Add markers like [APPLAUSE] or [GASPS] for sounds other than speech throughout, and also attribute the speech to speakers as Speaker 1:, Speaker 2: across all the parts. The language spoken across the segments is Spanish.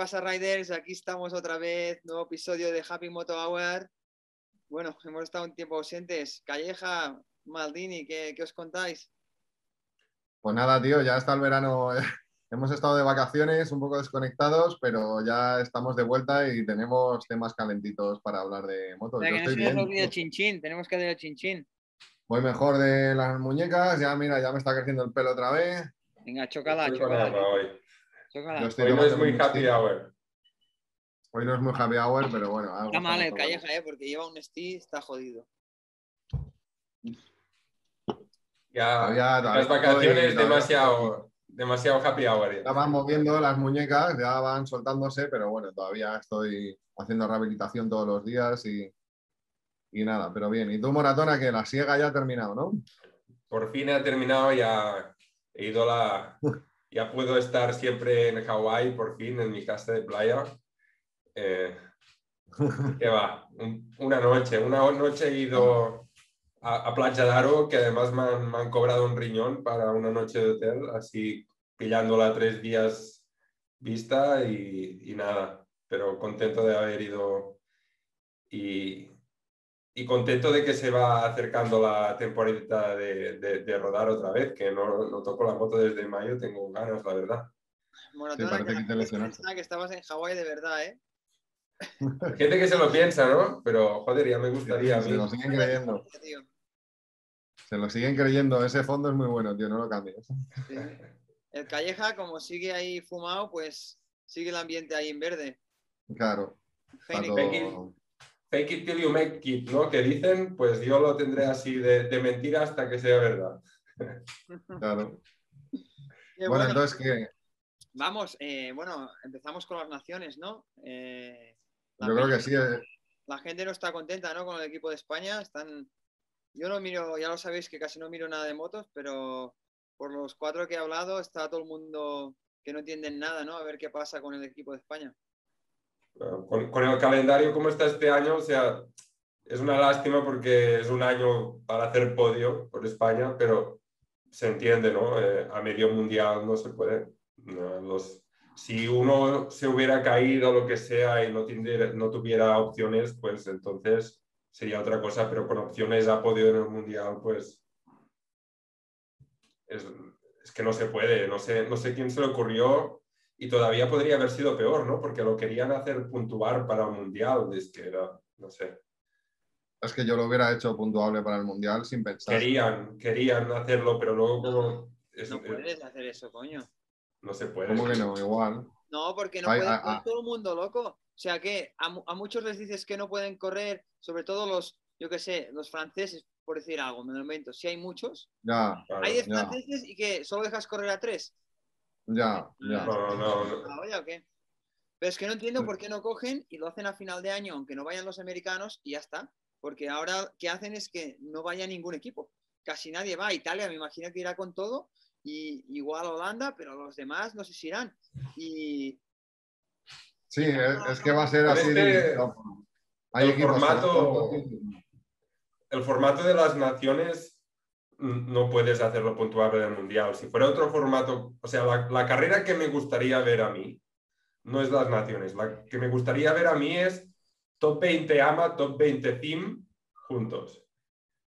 Speaker 1: pasa, Riders? Aquí estamos otra vez, nuevo episodio de Happy Moto Hour. Bueno, hemos estado un tiempo ausentes. Calleja, Maldini, ¿qué, qué os contáis?
Speaker 2: Pues nada, tío, ya está el verano. [LAUGHS] Hemos estado de vacaciones, un poco desconectados, pero ya estamos de vuelta y tenemos temas calentitos para hablar de motos.
Speaker 1: Venga,
Speaker 2: Yo
Speaker 1: que
Speaker 2: estoy
Speaker 1: se nos
Speaker 2: bien.
Speaker 1: olvide chinchín, tenemos que hacer el chinchín.
Speaker 2: Voy mejor de las muñecas, ya mira, ya me está creciendo el pelo otra vez.
Speaker 1: Venga, chócala,
Speaker 3: Estoy hoy.
Speaker 2: estoy
Speaker 3: no es muy happy hour.
Speaker 2: Hoy no es muy happy hour, pero bueno. algo
Speaker 1: Está mal el. Calleja, ¿eh? porque lleva un Steve, está jodido.
Speaker 3: Ya, las vacaciones demasiado, demasiado happy hour.
Speaker 2: Van moviendo las muñecas, ya van soltándose, pero bueno, todavía estoy haciendo rehabilitación todos los días y, y nada, pero bien. ¿Y tú, Moratona, que la siega ya ha terminado, no?
Speaker 3: Por fin he terminado, ya he ido a la... [LAUGHS] Ya puedo estar siempre en Hawái, por fin, en mi casa de playa. Eh, [LAUGHS] ¿Qué va? Un- una noche, una noche he ido a, a Playa Daro, que además me han, me han cobrado un riñón para una noche de hotel, así pillándola tres días vista y, y nada, pero contento de haber ido y, y contento de que se va acercando la temporada de, de- de rodar otra vez, que no, no toco la moto desde mayo, tengo ganas, la verdad.
Speaker 1: Moratona,
Speaker 2: parece
Speaker 1: que,
Speaker 2: te
Speaker 1: estabas en Hawái de verdad, ¿eh?
Speaker 3: Gente que se lo piensa, ¿no? Pero joder, ya me gustaría a
Speaker 2: Se
Speaker 3: mí.
Speaker 2: lo siguen creyendo, se lo siguen creyendo. Ese fondo es muy bueno, tío, no lo cambies.
Speaker 1: Sí. El Calleja, como sigue ahí fumado, pues sigue el ambiente ahí en verde.
Speaker 2: Claro. todo-
Speaker 3: Fake it till you make it, ¿no? Que dicen, pues yo lo tendré así de, de mentira hasta que sea verdad.
Speaker 2: claro. [LAUGHS] Bueno,
Speaker 1: bueno.
Speaker 2: entonces, ¿qué?
Speaker 1: Vamos, eh, bueno, empezamos con las naciones, ¿no? Eh, la
Speaker 2: Yo creo que sí. eh,
Speaker 1: La gente no está contenta, ¿no? Con el equipo de España. Están. Yo no miro, ya lo sabéis que casi no miro nada de motos, pero por los cuatro que he hablado está todo el mundo que no entienden nada, ¿no? A ver qué pasa con el equipo de España.
Speaker 3: Con, el calendario como está este año, o sea, es una lástima porque es un año para hacer podio por España, pero se entiende, ¿no? Eh, a medio mundial no se puede. Los, si uno se hubiera caído lo que sea y no tuviera opciones, pues entonces sería otra cosa, pero con opciones a podio en el mundial, pues es, es que no se puede. No sé, no sé quién se le ocurrió y todavía podría haber sido peor, ¿no? Porque lo querían hacer puntuar para el mundial, es que era, no sé.
Speaker 2: Es que yo lo hubiera hecho puntuable para el Mundial sin pensar.
Speaker 3: Querían, querían hacerlo, pero luego como... es-
Speaker 1: No
Speaker 3: eh,
Speaker 1: puedes hacer eso, coño.
Speaker 3: no se puede.
Speaker 2: ¿Cómo que no? Igual.
Speaker 1: No, porque no
Speaker 2: Ay,
Speaker 1: pueden
Speaker 2: ah,
Speaker 1: correr
Speaker 2: ah.
Speaker 1: todo el mundo, loco. O sea que a, a muchos les dices que no pueden correr, sobre todo los, yo qué sé, los franceses, por decir algo, me lo invento. Si hay muchos,
Speaker 2: Ya,
Speaker 1: hay 10
Speaker 2: ya.
Speaker 1: franceses y que solo dejas correr a tres.
Speaker 2: Ya, ya.
Speaker 3: No, no, no.
Speaker 1: Pero es que no entiendo por qué no cogen y lo hacen a final de año, aunque no vayan los americanos, y ya está. Porque ahora que hacen es que no vaya ningún equipo. Casi nadie va. Italia me imagino que irá con todo. Y igual Holanda, pero los demás no sé si irán. Y
Speaker 2: Sí, es, es que va a ser así. de- Hay
Speaker 3: el formato-. El formato de las naciones no puedes hacerlo puntuable del mundial. Si fuera otro formato, o sea, la, la carrera que me gustaría ver a mí no es las naciones. La que me gustaría ver a mí es top 20 AMA, top 20 FIM juntos.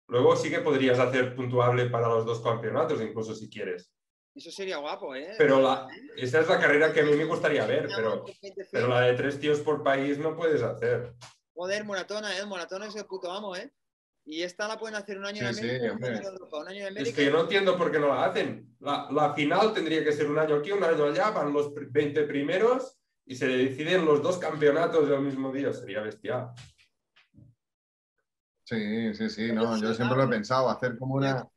Speaker 3: Luego sí que podrías hacer puntuable para los dos campeonatos, incluso si quieres.
Speaker 1: eso sería guapo, ¿eh?
Speaker 3: Pero la, esa es la carrera que a mí me gustaría ver, pero, pero la de tres tíos por país no puedes hacer.
Speaker 1: Joder, Moratona, ¿eh? Moratona es el puto amo, ¿eh? Y esta la pueden hacer un año en
Speaker 2: Sí,
Speaker 1: América,
Speaker 2: sí,
Speaker 1: un
Speaker 2: hombre.
Speaker 1: año en Europa, un año en
Speaker 3: Es que yo no entiendo por qué no la hacen. La, la final tendría que ser un año aquí, un año allá, van los pr- 20 primeros y se deciden los dos campeonatos del mismo día. Sería bestial.
Speaker 2: Sí, sí, sí, no, yo siempre lo he pensado, hacer como una,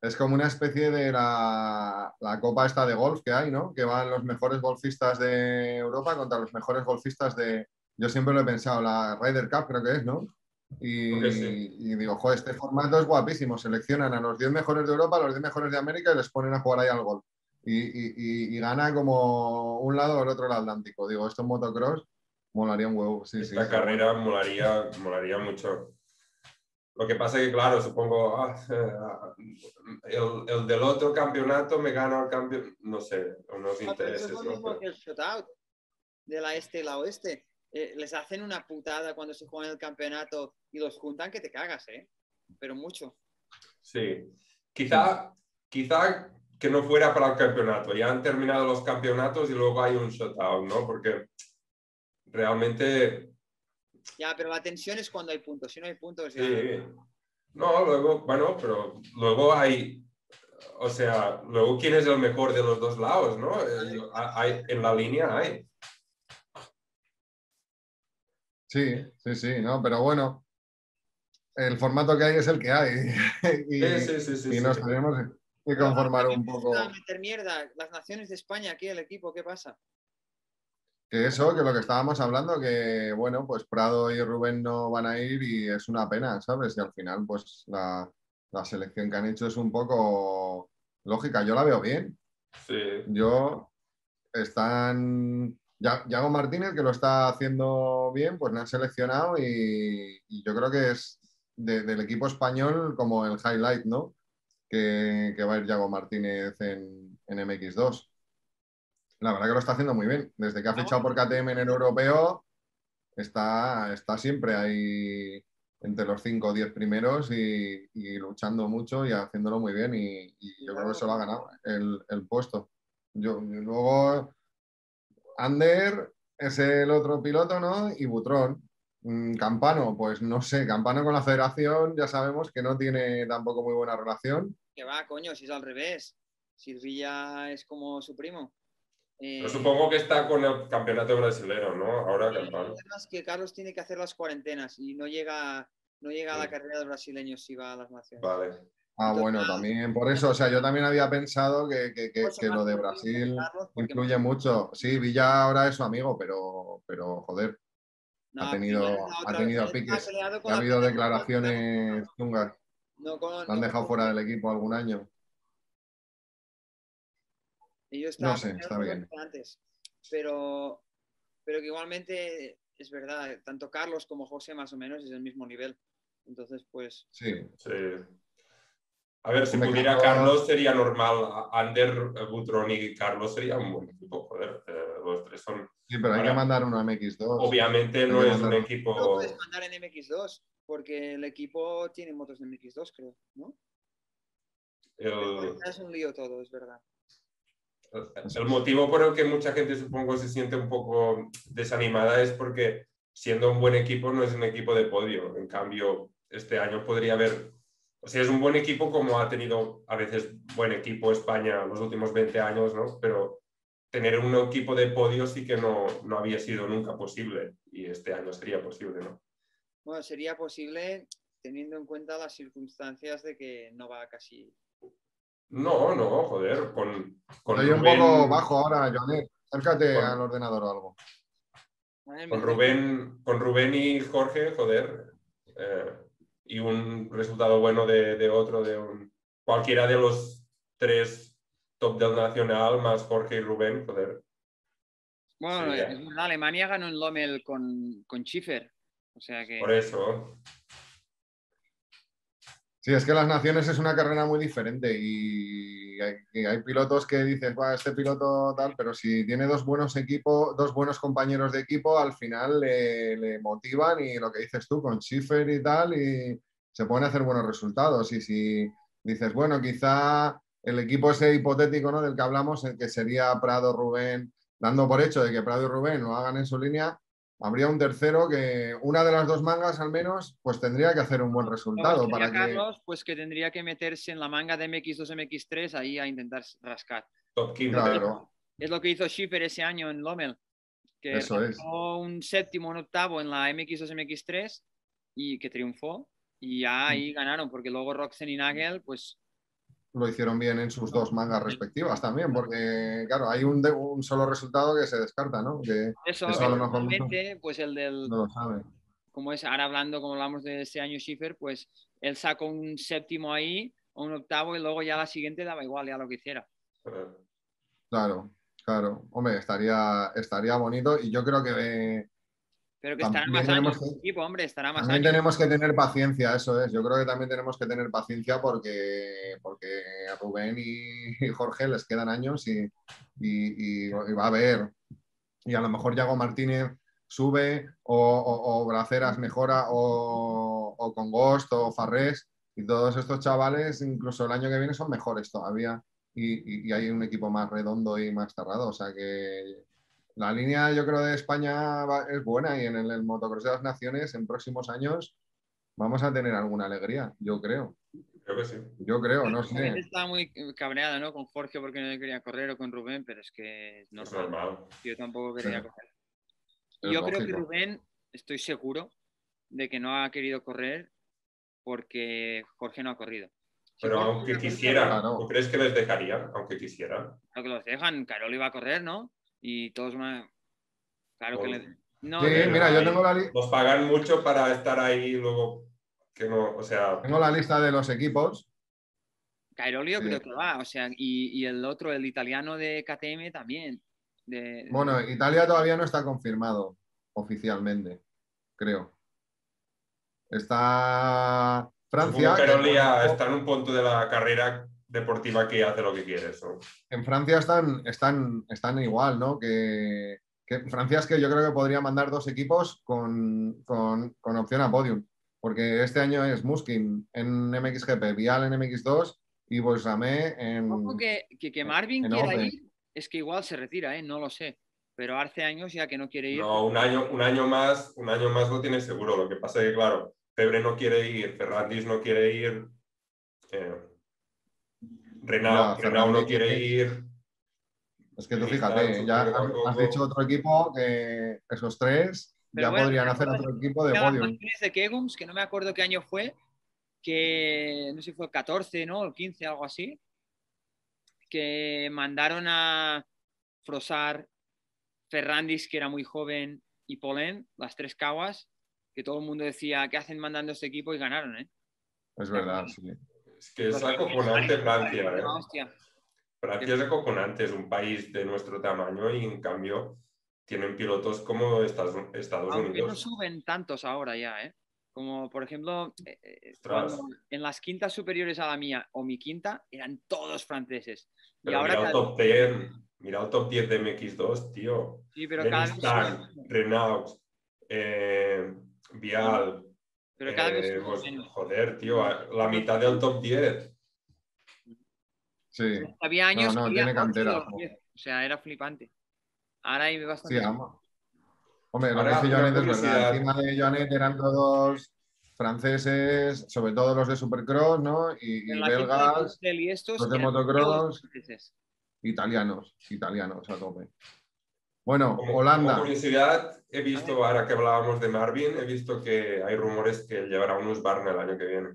Speaker 2: es como una especie de la, la copa esta de golf que hay, ¿no? Que van los mejores golfistas de Europa contra los mejores golfistas de, yo siempre lo he pensado, la Ryder Cup creo que es, ¿no? Y,
Speaker 3: sí.
Speaker 2: digo, joder, este formato es guapísimo, seleccionan a los 10 mejores de Europa, a los 10 mejores de América y les ponen a jugar ahí al golf. Y, y- y- y gana como un lado o el otro el Atlántico. Digo, esto en motocross molaría un huevo, sí.
Speaker 3: Esta
Speaker 2: sí,
Speaker 3: carrera molaría, molaría mucho. Lo que pasa es que, claro, supongo, ah, el, el, del otro campeonato me gana el cambio, no sé, unos intereses.
Speaker 1: es lo mismo que el shutout de la este y la oeste. Eh, les hacen una putada cuando se juegan el campeonato y los juntan que te cagas, ¿eh? Pero mucho.
Speaker 3: Sí. Quizá, quizá que no fuera para el campeonato. Ya han terminado los campeonatos y luego hay un shutout, ¿no? Porque realmente...
Speaker 1: Ya, pero la tensión es cuando hay puntos. Si no hay puntos,
Speaker 3: ya... Sí. No, luego, bueno, pero luego hay... O sea, luego quién es el mejor de los dos lados, ¿no? Eh, hay, en la línea hay.
Speaker 2: Sí, sí, sí, no, pero bueno, el formato que hay es el que hay. [LAUGHS] y, sí, sí, sí, y nos tenemos que conformar un poco.
Speaker 1: meter mierda, las naciones de España, aquí el equipo, ¿qué pasa?
Speaker 2: Que eso, que lo que estábamos hablando, que bueno, pues Prado y Rubén no van a ir y es una pena, ¿sabes? Y al final, pues la, selección que han hecho es un poco lógica. Yo la veo bien.
Speaker 3: Sí.
Speaker 2: Yo están. Yago Martínez, que lo está haciendo bien, pues le han seleccionado y, yo creo que es del equipo español como el highlight, ¿no? Que, va a ir Yago Martínez en, en MX2 la verdad que lo está haciendo muy bien. Desde que ha fichado por KTM en el europeo, está, está siempre ahí entre los 5 o 10 primeros y, luchando mucho y haciéndolo muy bien. Y, yo creo que se lo ha ganado el, puesto. Yo, luego, Ander es el otro piloto, ¿no? Y Butrón. Mm, Campano, pues no sé, Campano con la federación ya sabemos que no tiene tampoco muy buena relación.
Speaker 1: Que va, coño, si es al revés. Silvilla es como su primo.
Speaker 3: Pero supongo que está con el campeonato brasileño, ¿no? Ahora Campano.
Speaker 1: que Carlos tiene que hacer las cuarentenas y no llega, no llega a la carrera de brasileños si va a las naciones.
Speaker 3: Vale.
Speaker 2: Ah, bueno, también por eso, o sea, yo también había pensado que, que, que, lo de Brasil influye mucho. Sí, Villa ahora es su amigo, pero, pero joder, ha tenido, ha tenido piques. Ha, habido declaraciones chungas. No han dejado fuera del equipo algún año
Speaker 1: no sé, está bien. Antes, pero, pero que igualmente es verdad, tanto Carlos como José más o menos es el mismo nivel. Entonces, pues...
Speaker 2: Sí.
Speaker 3: sí. A ver, si pudiera Carlos sería normal. Ander, Butrón y Carlos sería un buen equipo. Joder, eh, los tres son...
Speaker 2: Sí, pero hay que mandar uno a MX2.
Speaker 3: Obviamente no es un equipo...
Speaker 1: No puedes mandar en MX2 porque el equipo tiene motos de MX2, creo, ¿no? Es un lío todo, es verdad.
Speaker 3: El motivo por el que mucha gente supongo se siente un poco desanimada es porque siendo un buen equipo no es un equipo de podio. En cambio, este año podría haber, o sea, es un buen equipo como ha tenido a veces buen equipo España los últimos 20 años, ¿no? Pero tener un equipo de podio sí que no, no había sido nunca posible y este año sería posible, ¿no?
Speaker 1: Bueno, sería posible teniendo en cuenta las circunstancias de que no va casi
Speaker 3: no, no, joder, con, con
Speaker 2: Estoy un poco bajo ahora, Joanet. Acércate al ordenador o algo.
Speaker 3: Con Rubén, con Rubén y Jorge, joder, eh, y un resultado bueno de, otro, de un, cualquiera de los tres top del nacional, más Jorge y Rubén, joder.
Speaker 1: Bueno, Alemania ganó en Lommel con, con Schiffer. O sea que...
Speaker 3: Por eso.
Speaker 2: Sí, es que las naciones es una carrera muy diferente y hay, pilotos que dicen, este piloto tal, pero si tiene dos buenos equipos, dos buenos compañeros de equipo, al final le, motivan y lo que dices tú con Schiffer y tal, y se pueden hacer buenos resultados. Y si dices, bueno, quizá el equipo ese hipotético ¿no? del que hablamos, el que sería Prado, Rubén, dando por hecho de que Prado y Rubén lo hagan en su línea, habría un tercero que una de las dos mangas al menos pues tendría que hacer un buen resultado para
Speaker 1: Carlos, pues que tendría que meterse en la manga de MX2 MX3 ahí a intentar rascar es lo que hizo Schiffer ese año en Lommel que Eso es. un séptimo un octavo en la MX2 MX3 y que triunfó y ahí mm. ganaron porque luego Roxen y Nagel pues
Speaker 2: lo hicieron bien en sus dos mangas respectivas también, porque claro, hay un, un solo resultado que se descarta, ¿no? Que
Speaker 1: eso, eso a lo mejor pues el del... No lo sabe. Como es, ahora hablando, como hablamos de este año Schiffer, pues él sacó un séptimo ahí, o un octavo, y luego ya la siguiente daba igual, ya lo que hiciera.
Speaker 2: Claro, claro. Hombre, estaría, estaría bonito y yo creo que
Speaker 1: Pero que estará más años que, equipo, hombre, estará más
Speaker 2: también tenemos que tener paciencia, eso es. Yo creo que también tenemos que tener paciencia porque, porque a Rubén y, [LAUGHS] Jorge les quedan años y, y, va a haber. Y a lo mejor Yago Martínez sube o, Braceras mejora o, o, con Ghost o Farrés y todos estos chavales incluso el año que viene son mejores todavía y, hay un equipo más redondo y más cerrado. O sea que la línea yo creo de España es buena y en el, motocross de las naciones en próximos años vamos a tener alguna alegría, yo creo.
Speaker 3: Creo que sí.
Speaker 2: Yo creo, no sé.
Speaker 1: Estaba muy cabreada, ¿no? Con Jorge porque no quería correr o con Rubén, pero es que
Speaker 3: no es normal.
Speaker 1: Yo tampoco quería correr. yo creo que Rubén, estoy seguro de que no ha querido correr porque Jorge no ha corrido.
Speaker 3: Pero aunque quisieran, ¿tú crees que les dejarían? Aunque quisieran.
Speaker 1: Lo que los dejan, Carol iba a correr, ¿no? Y todos más. Claro que le.
Speaker 2: No, sí, mira, yo tengo la lista.
Speaker 3: Nos pagan mucho para estar ahí luego. Que no, o sea.
Speaker 2: Tengo la lista de los equipos.
Speaker 1: Cairolio creo que va, o sea, y, el otro, el italiano de KTM también.
Speaker 2: Bueno, Italia todavía no está confirmado oficialmente, creo. Está Francia.
Speaker 3: Cairolio está en un punto de la carrera deportiva que hace lo que quiere.
Speaker 2: En Francia están, están, están igual, ¿no? Que, Francia es que yo creo que podría mandar dos equipos con, opción a podium, porque este año es Muskin en MXGP, Vial en MX2 y Boisramé en.
Speaker 1: que, que, Marvin quiera ir, es que igual se retira, ¿eh? no lo sé. Pero hace años ya que no quiere ir.
Speaker 3: No, un año, un año más, un año más lo tiene seguro. Lo que pasa es que, claro, Febre no quiere ir, Ferrandis no quiere ir. Eh, Renault, no quiere ir.
Speaker 2: Es que tú fíjate, ya has, dicho otro equipo que esos tres ya podrían hacer otro equipo de podium.
Speaker 1: de Kegums, que no me acuerdo qué año fue, que no sé si fue 14, ¿no? O 15, algo así, que mandaron a Frosar, Ferrandis, que era muy joven, y Polen, las tres caguas, que todo el mundo decía, ¿qué hacen mandando este equipo? Y ganaron, ¿eh?
Speaker 2: Es verdad, sí.
Speaker 3: Es que es acojonante Francia. ¿eh? Francia es acojonante, es un país de nuestro tamaño y en cambio tienen pilotos como Estados, Estados
Speaker 1: Aunque
Speaker 3: Unidos.
Speaker 1: no suben tantos ahora ya, ¿eh? Como por ejemplo, eh, eh, en las quintas superiores a la mía o mi quinta eran todos franceses.
Speaker 3: y ahora mira, el top 10, mira el top 10 de MX2, tío.
Speaker 1: Sí, pero cada vez...
Speaker 3: Renault, eh, Vial,
Speaker 1: pero cada vez.
Speaker 3: Eh, pues, joder, tío, la mitad del top 10.
Speaker 2: Sí.
Speaker 1: Había años
Speaker 2: no, no, tiene cantera.
Speaker 1: O sea, era flipante. Ahora hay bastante.
Speaker 2: Sí, vamos. Hombre, lo que dice Joanet es verdad. Encima de Joanet eran todos franceses, sobre todo los de Supercross, ¿no? Y, y belgas,
Speaker 1: y estos,
Speaker 2: los de motocross, italianos, italianos a tope. Bueno, Holanda.
Speaker 3: Como curiosidad, he visto, ahora que hablábamos de Marvin, he visto que hay rumores que llevará un Husqvarna el año que viene.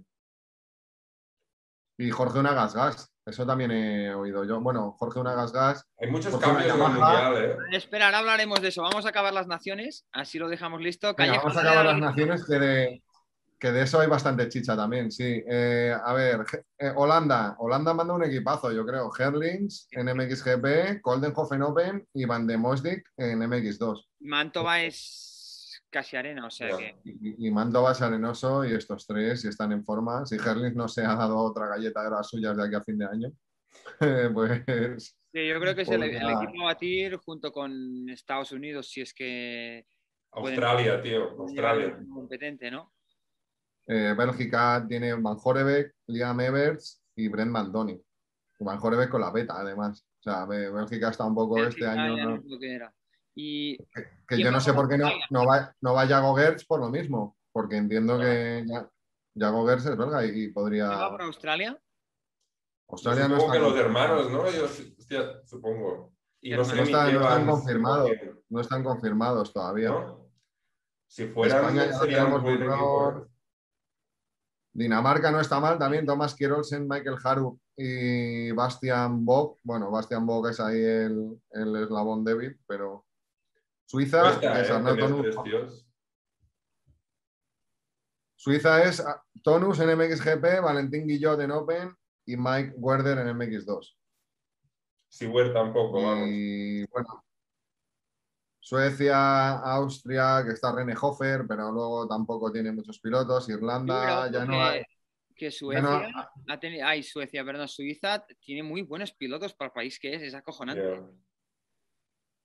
Speaker 2: Y Jorge una Gas Gas, eso también he oído yo. Bueno, Jorge una Gas Gas.
Speaker 3: Hay muchos cambios en el mundial, ¿eh?
Speaker 1: Espera, ahora hablaremos de eso. Vamos a acabar las naciones, así lo dejamos listo.
Speaker 2: vamos a acabar las naciones que de, que de eso hay bastante chicha también, sí. Eh, a ver, eh, Holanda. Holanda manda un equipazo, yo creo. Herlings en MXGP, Goldenhofen Open y Van de Mosdik en MX2.
Speaker 1: Mantova es casi arena, o sea que.
Speaker 2: Y, Mantova es arenoso y estos tres, si están en forma, si Herlings no se ha dado otra galleta de las suyas de aquí a fin de año, [LAUGHS] pues.
Speaker 1: Sí, yo creo que es el, equipo a batir junto con Estados Unidos, si es que.
Speaker 3: Australia, tío, Australia.
Speaker 1: Competente, ¿no?
Speaker 2: Eh, Bélgica tiene Van Horebeck, Liam Everts y Brent Mandoni. Van Horebeck con la beta, además. O sea, Bélgica está un poco este año.
Speaker 1: Y...
Speaker 2: Que, yo no sé por qué no, no, va, no vaya Gertz por lo mismo, porque entiendo que ya, Jago Gertz es belga y, podría.
Speaker 1: ¿Va por Australia?
Speaker 2: Australia
Speaker 3: no
Speaker 2: está.
Speaker 3: que los hermanos, ¿no? Yo supongo. Y
Speaker 2: no, están confirmados. No están confirmados todavía.
Speaker 3: Si fueran, serían muy
Speaker 2: Dinamarca no está mal también, Thomas Kierolsen, Michael Haru y Bastian Bock. Bueno, Bastian Bock es ahí el, eslabón débil, pero Suiza es
Speaker 3: ¿eh?
Speaker 2: Suiza es Tonus en MXGP, Valentín Guillot en Open y Mike Werder en MX2.
Speaker 3: Si Werder tampoco,
Speaker 2: y, bueno, Suecia, Austria, que está René Hofer, pero luego tampoco tiene muchos pilotos. Irlanda, ya no hay.
Speaker 1: Que Suecia, ha tenido, ay, Suecia, perdón, Suiza tiene muy buenos pilotos para el país que es, es acojonante.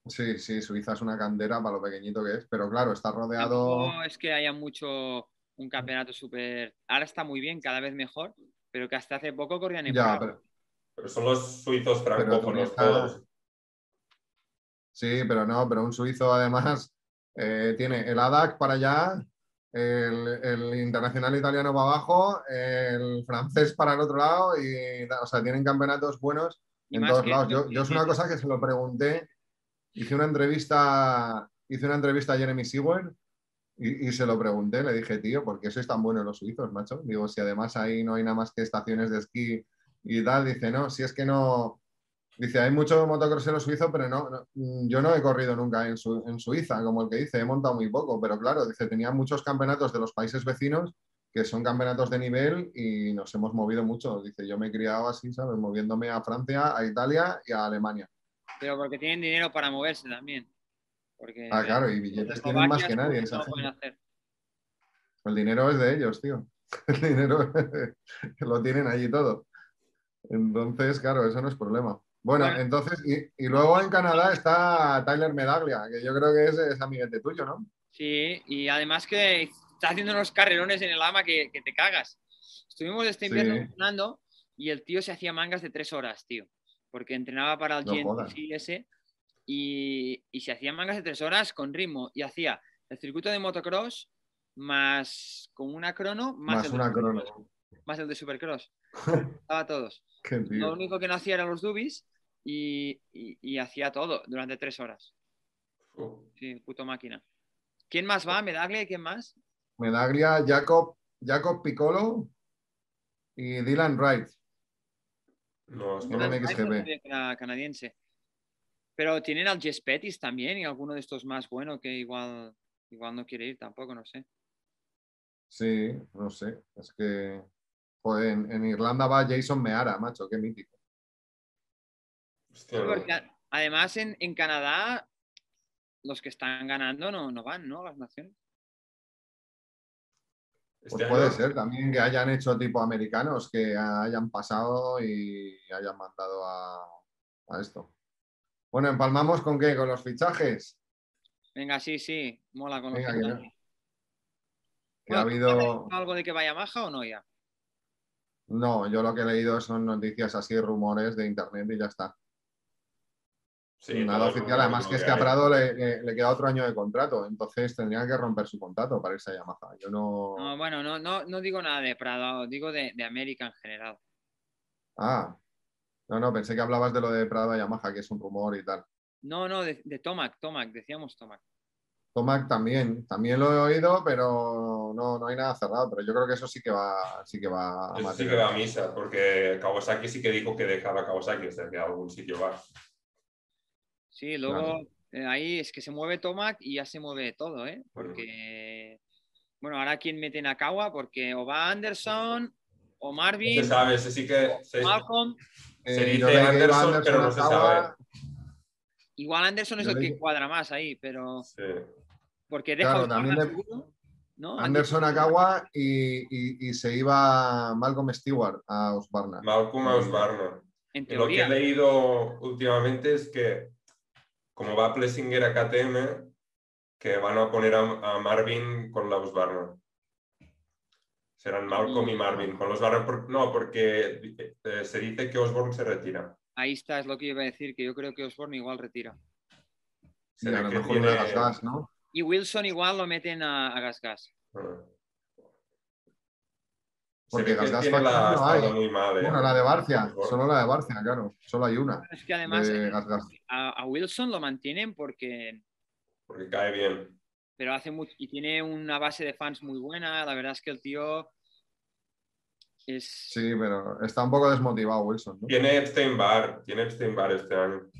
Speaker 2: Sí, sí, Suiza es una candera para lo pequeñito que es, pero claro, está rodeado.
Speaker 1: No es que haya mucho un campeonato súper. Ahora está muy bien, cada vez mejor, pero que hasta hace poco corrían en
Speaker 3: ya, pero... son los suizos francófonos todos.
Speaker 2: Sí, pero no, pero un suizo además eh, tiene el ADAC para allá, el, internacional italiano para abajo, el francés para el otro lado, y o sea, tienen campeonatos buenos en todos lados. Yo, yo, es una cosa que se lo pregunté, hice una entrevista, hice una entrevista a Jeremy Sewell y, se lo pregunté, le dije, tío, ¿por qué sois tan buenos los suizos, macho? Digo, si además ahí no hay nada más que estaciones de esquí y tal, dice, no, si es que no, dice, hay mucho motocrossero suizo, pero no, yo no he corrido nunca en, en, Suiza, como el que dice, he montado muy poco, pero claro, dice, tenía muchos campeonatos de los países vecinos que son campeonatos de nivel y nos hemos movido mucho. Dice, yo me he criado así, ¿sabes? Moviéndome a Francia, a Italia y a Alemania.
Speaker 1: Pero porque tienen dinero para moverse también
Speaker 2: ah, claro, y billetes tienen más que nadie. El dinero es de ellos, tío. [LAUGHS] El dinero [LAUGHS] lo tienen allí todo. Entonces, claro, eso no es problema. Bueno, entonces, y, luego en Canadá está Tyler Medaglia, que yo creo que es, es amiguete tuyo, ¿no?
Speaker 1: Sí, y además que está haciendo unos carrerones en el ama que, te cagas. Estuvimos este invierno entrenando y el tío se hacía mangas de tres horas, tío, porque entrenaba para el no ese y, se hacían mangas de tres horas con ritmo y hacía el circuito de motocross más con una crono más, el,
Speaker 2: una
Speaker 1: de
Speaker 2: crono.
Speaker 1: más el de supercross. [LAUGHS] Estaba todos. Lo único que no hacía eran los dubis y, hacía todo durante tres horas. Sí, puto máquina. ¿Quién más va? ¿Medaglia y quién más?
Speaker 2: Medaglia, Jacob, Jacob Piccolo y Dylan Wright.
Speaker 3: No, es
Speaker 1: canadiense. Pero tienen al Jess Pettis también y alguno de estos más bueno que igual, igual no quiere ir tampoco, no sé.
Speaker 2: Sí, no sé. Es que en, Irlanda va Jason Meara, macho, qué mítico.
Speaker 1: además en, Canadá los que están ganando no, no van, ¿no? Las naciones.
Speaker 2: Pues este puede ser también que hayan hecho tipo americanos, que hayan pasado y hayan mandado a esto. Bueno, empalmamos con qué? ¿Con los fichajes?
Speaker 1: Venga, sí, sí, mola con los fichajes.
Speaker 2: ha habido...
Speaker 1: ¿Algo de que vaya baja o no ya?
Speaker 2: No, yo lo que he leído son noticias así, rumores de internet y ya está. Sí, Nada oficial, además que es que a Prado le, queda otro año de contrato, entonces tendrían que romper su contrato para irse a Yamaha. Yo no...
Speaker 1: no bueno, no, no, no digo nada de Prado, digo de, de América en general.
Speaker 2: Ah, no, no, pensé que hablabas de lo de Prado Yamaha, que es un rumor y tal.
Speaker 1: No, no, de, Tomac, Tomac, decíamos Tomac.
Speaker 2: Tomac también, también lo he oído, pero no, hay nada cerrado. Pero yo creo que eso sí que va, sí que va
Speaker 3: a sí que va a misa, porque Kawasaki sí que dijo que dejaba Kawasaki, o sea que a algún sitio va.
Speaker 1: Sí, luego eh, ahí es que se mueve Tomac y ya se mueve todo, ¿eh? Porque, bueno, ahora quién mete Nakawa, porque o va Anderson o Marvin.
Speaker 3: Se sabe, sí que.
Speaker 1: Malcolm.
Speaker 3: Se eh, dice Anderson, pero no se sabe.
Speaker 1: Igual Anderson es el que cuadra más ahí, pero. Sí. Porque deja
Speaker 2: claro, también ¿no? Anderson Akawa y, y, se iba Malcolm Stewart a Osbarna.
Speaker 3: Malcolm a Osbarna. Lo que he leído últimamente es que, como va Plessinger a KTM, que van a poner a, Marvin con la Osbarna. Serán Malcolm y Marvin. Con los no, porque eh, se dice que Osborne se retira.
Speaker 1: Ahí está, es lo que iba a decir, que yo creo que Osborne igual retira.
Speaker 2: Sí, a lo mejor tiene... gas gas, ¿no?
Speaker 1: Y Wilson igual lo meten a, gas gas.
Speaker 3: Ah. Porque gas gas la, no hay. Muy mal, ¿eh?
Speaker 2: Bueno, la de Barcia, solo la de Barcia, claro, solo hay una.
Speaker 1: Es que además A, Wilson lo mantienen porque...
Speaker 3: Porque cae bien
Speaker 1: pero hace mucho y tiene una base de fans muy buena. La verdad es que el tío es.
Speaker 2: Sí, pero está un poco desmotivado Wilson.
Speaker 3: Tiene Epstein Bar, tiene Epstein Bar este año.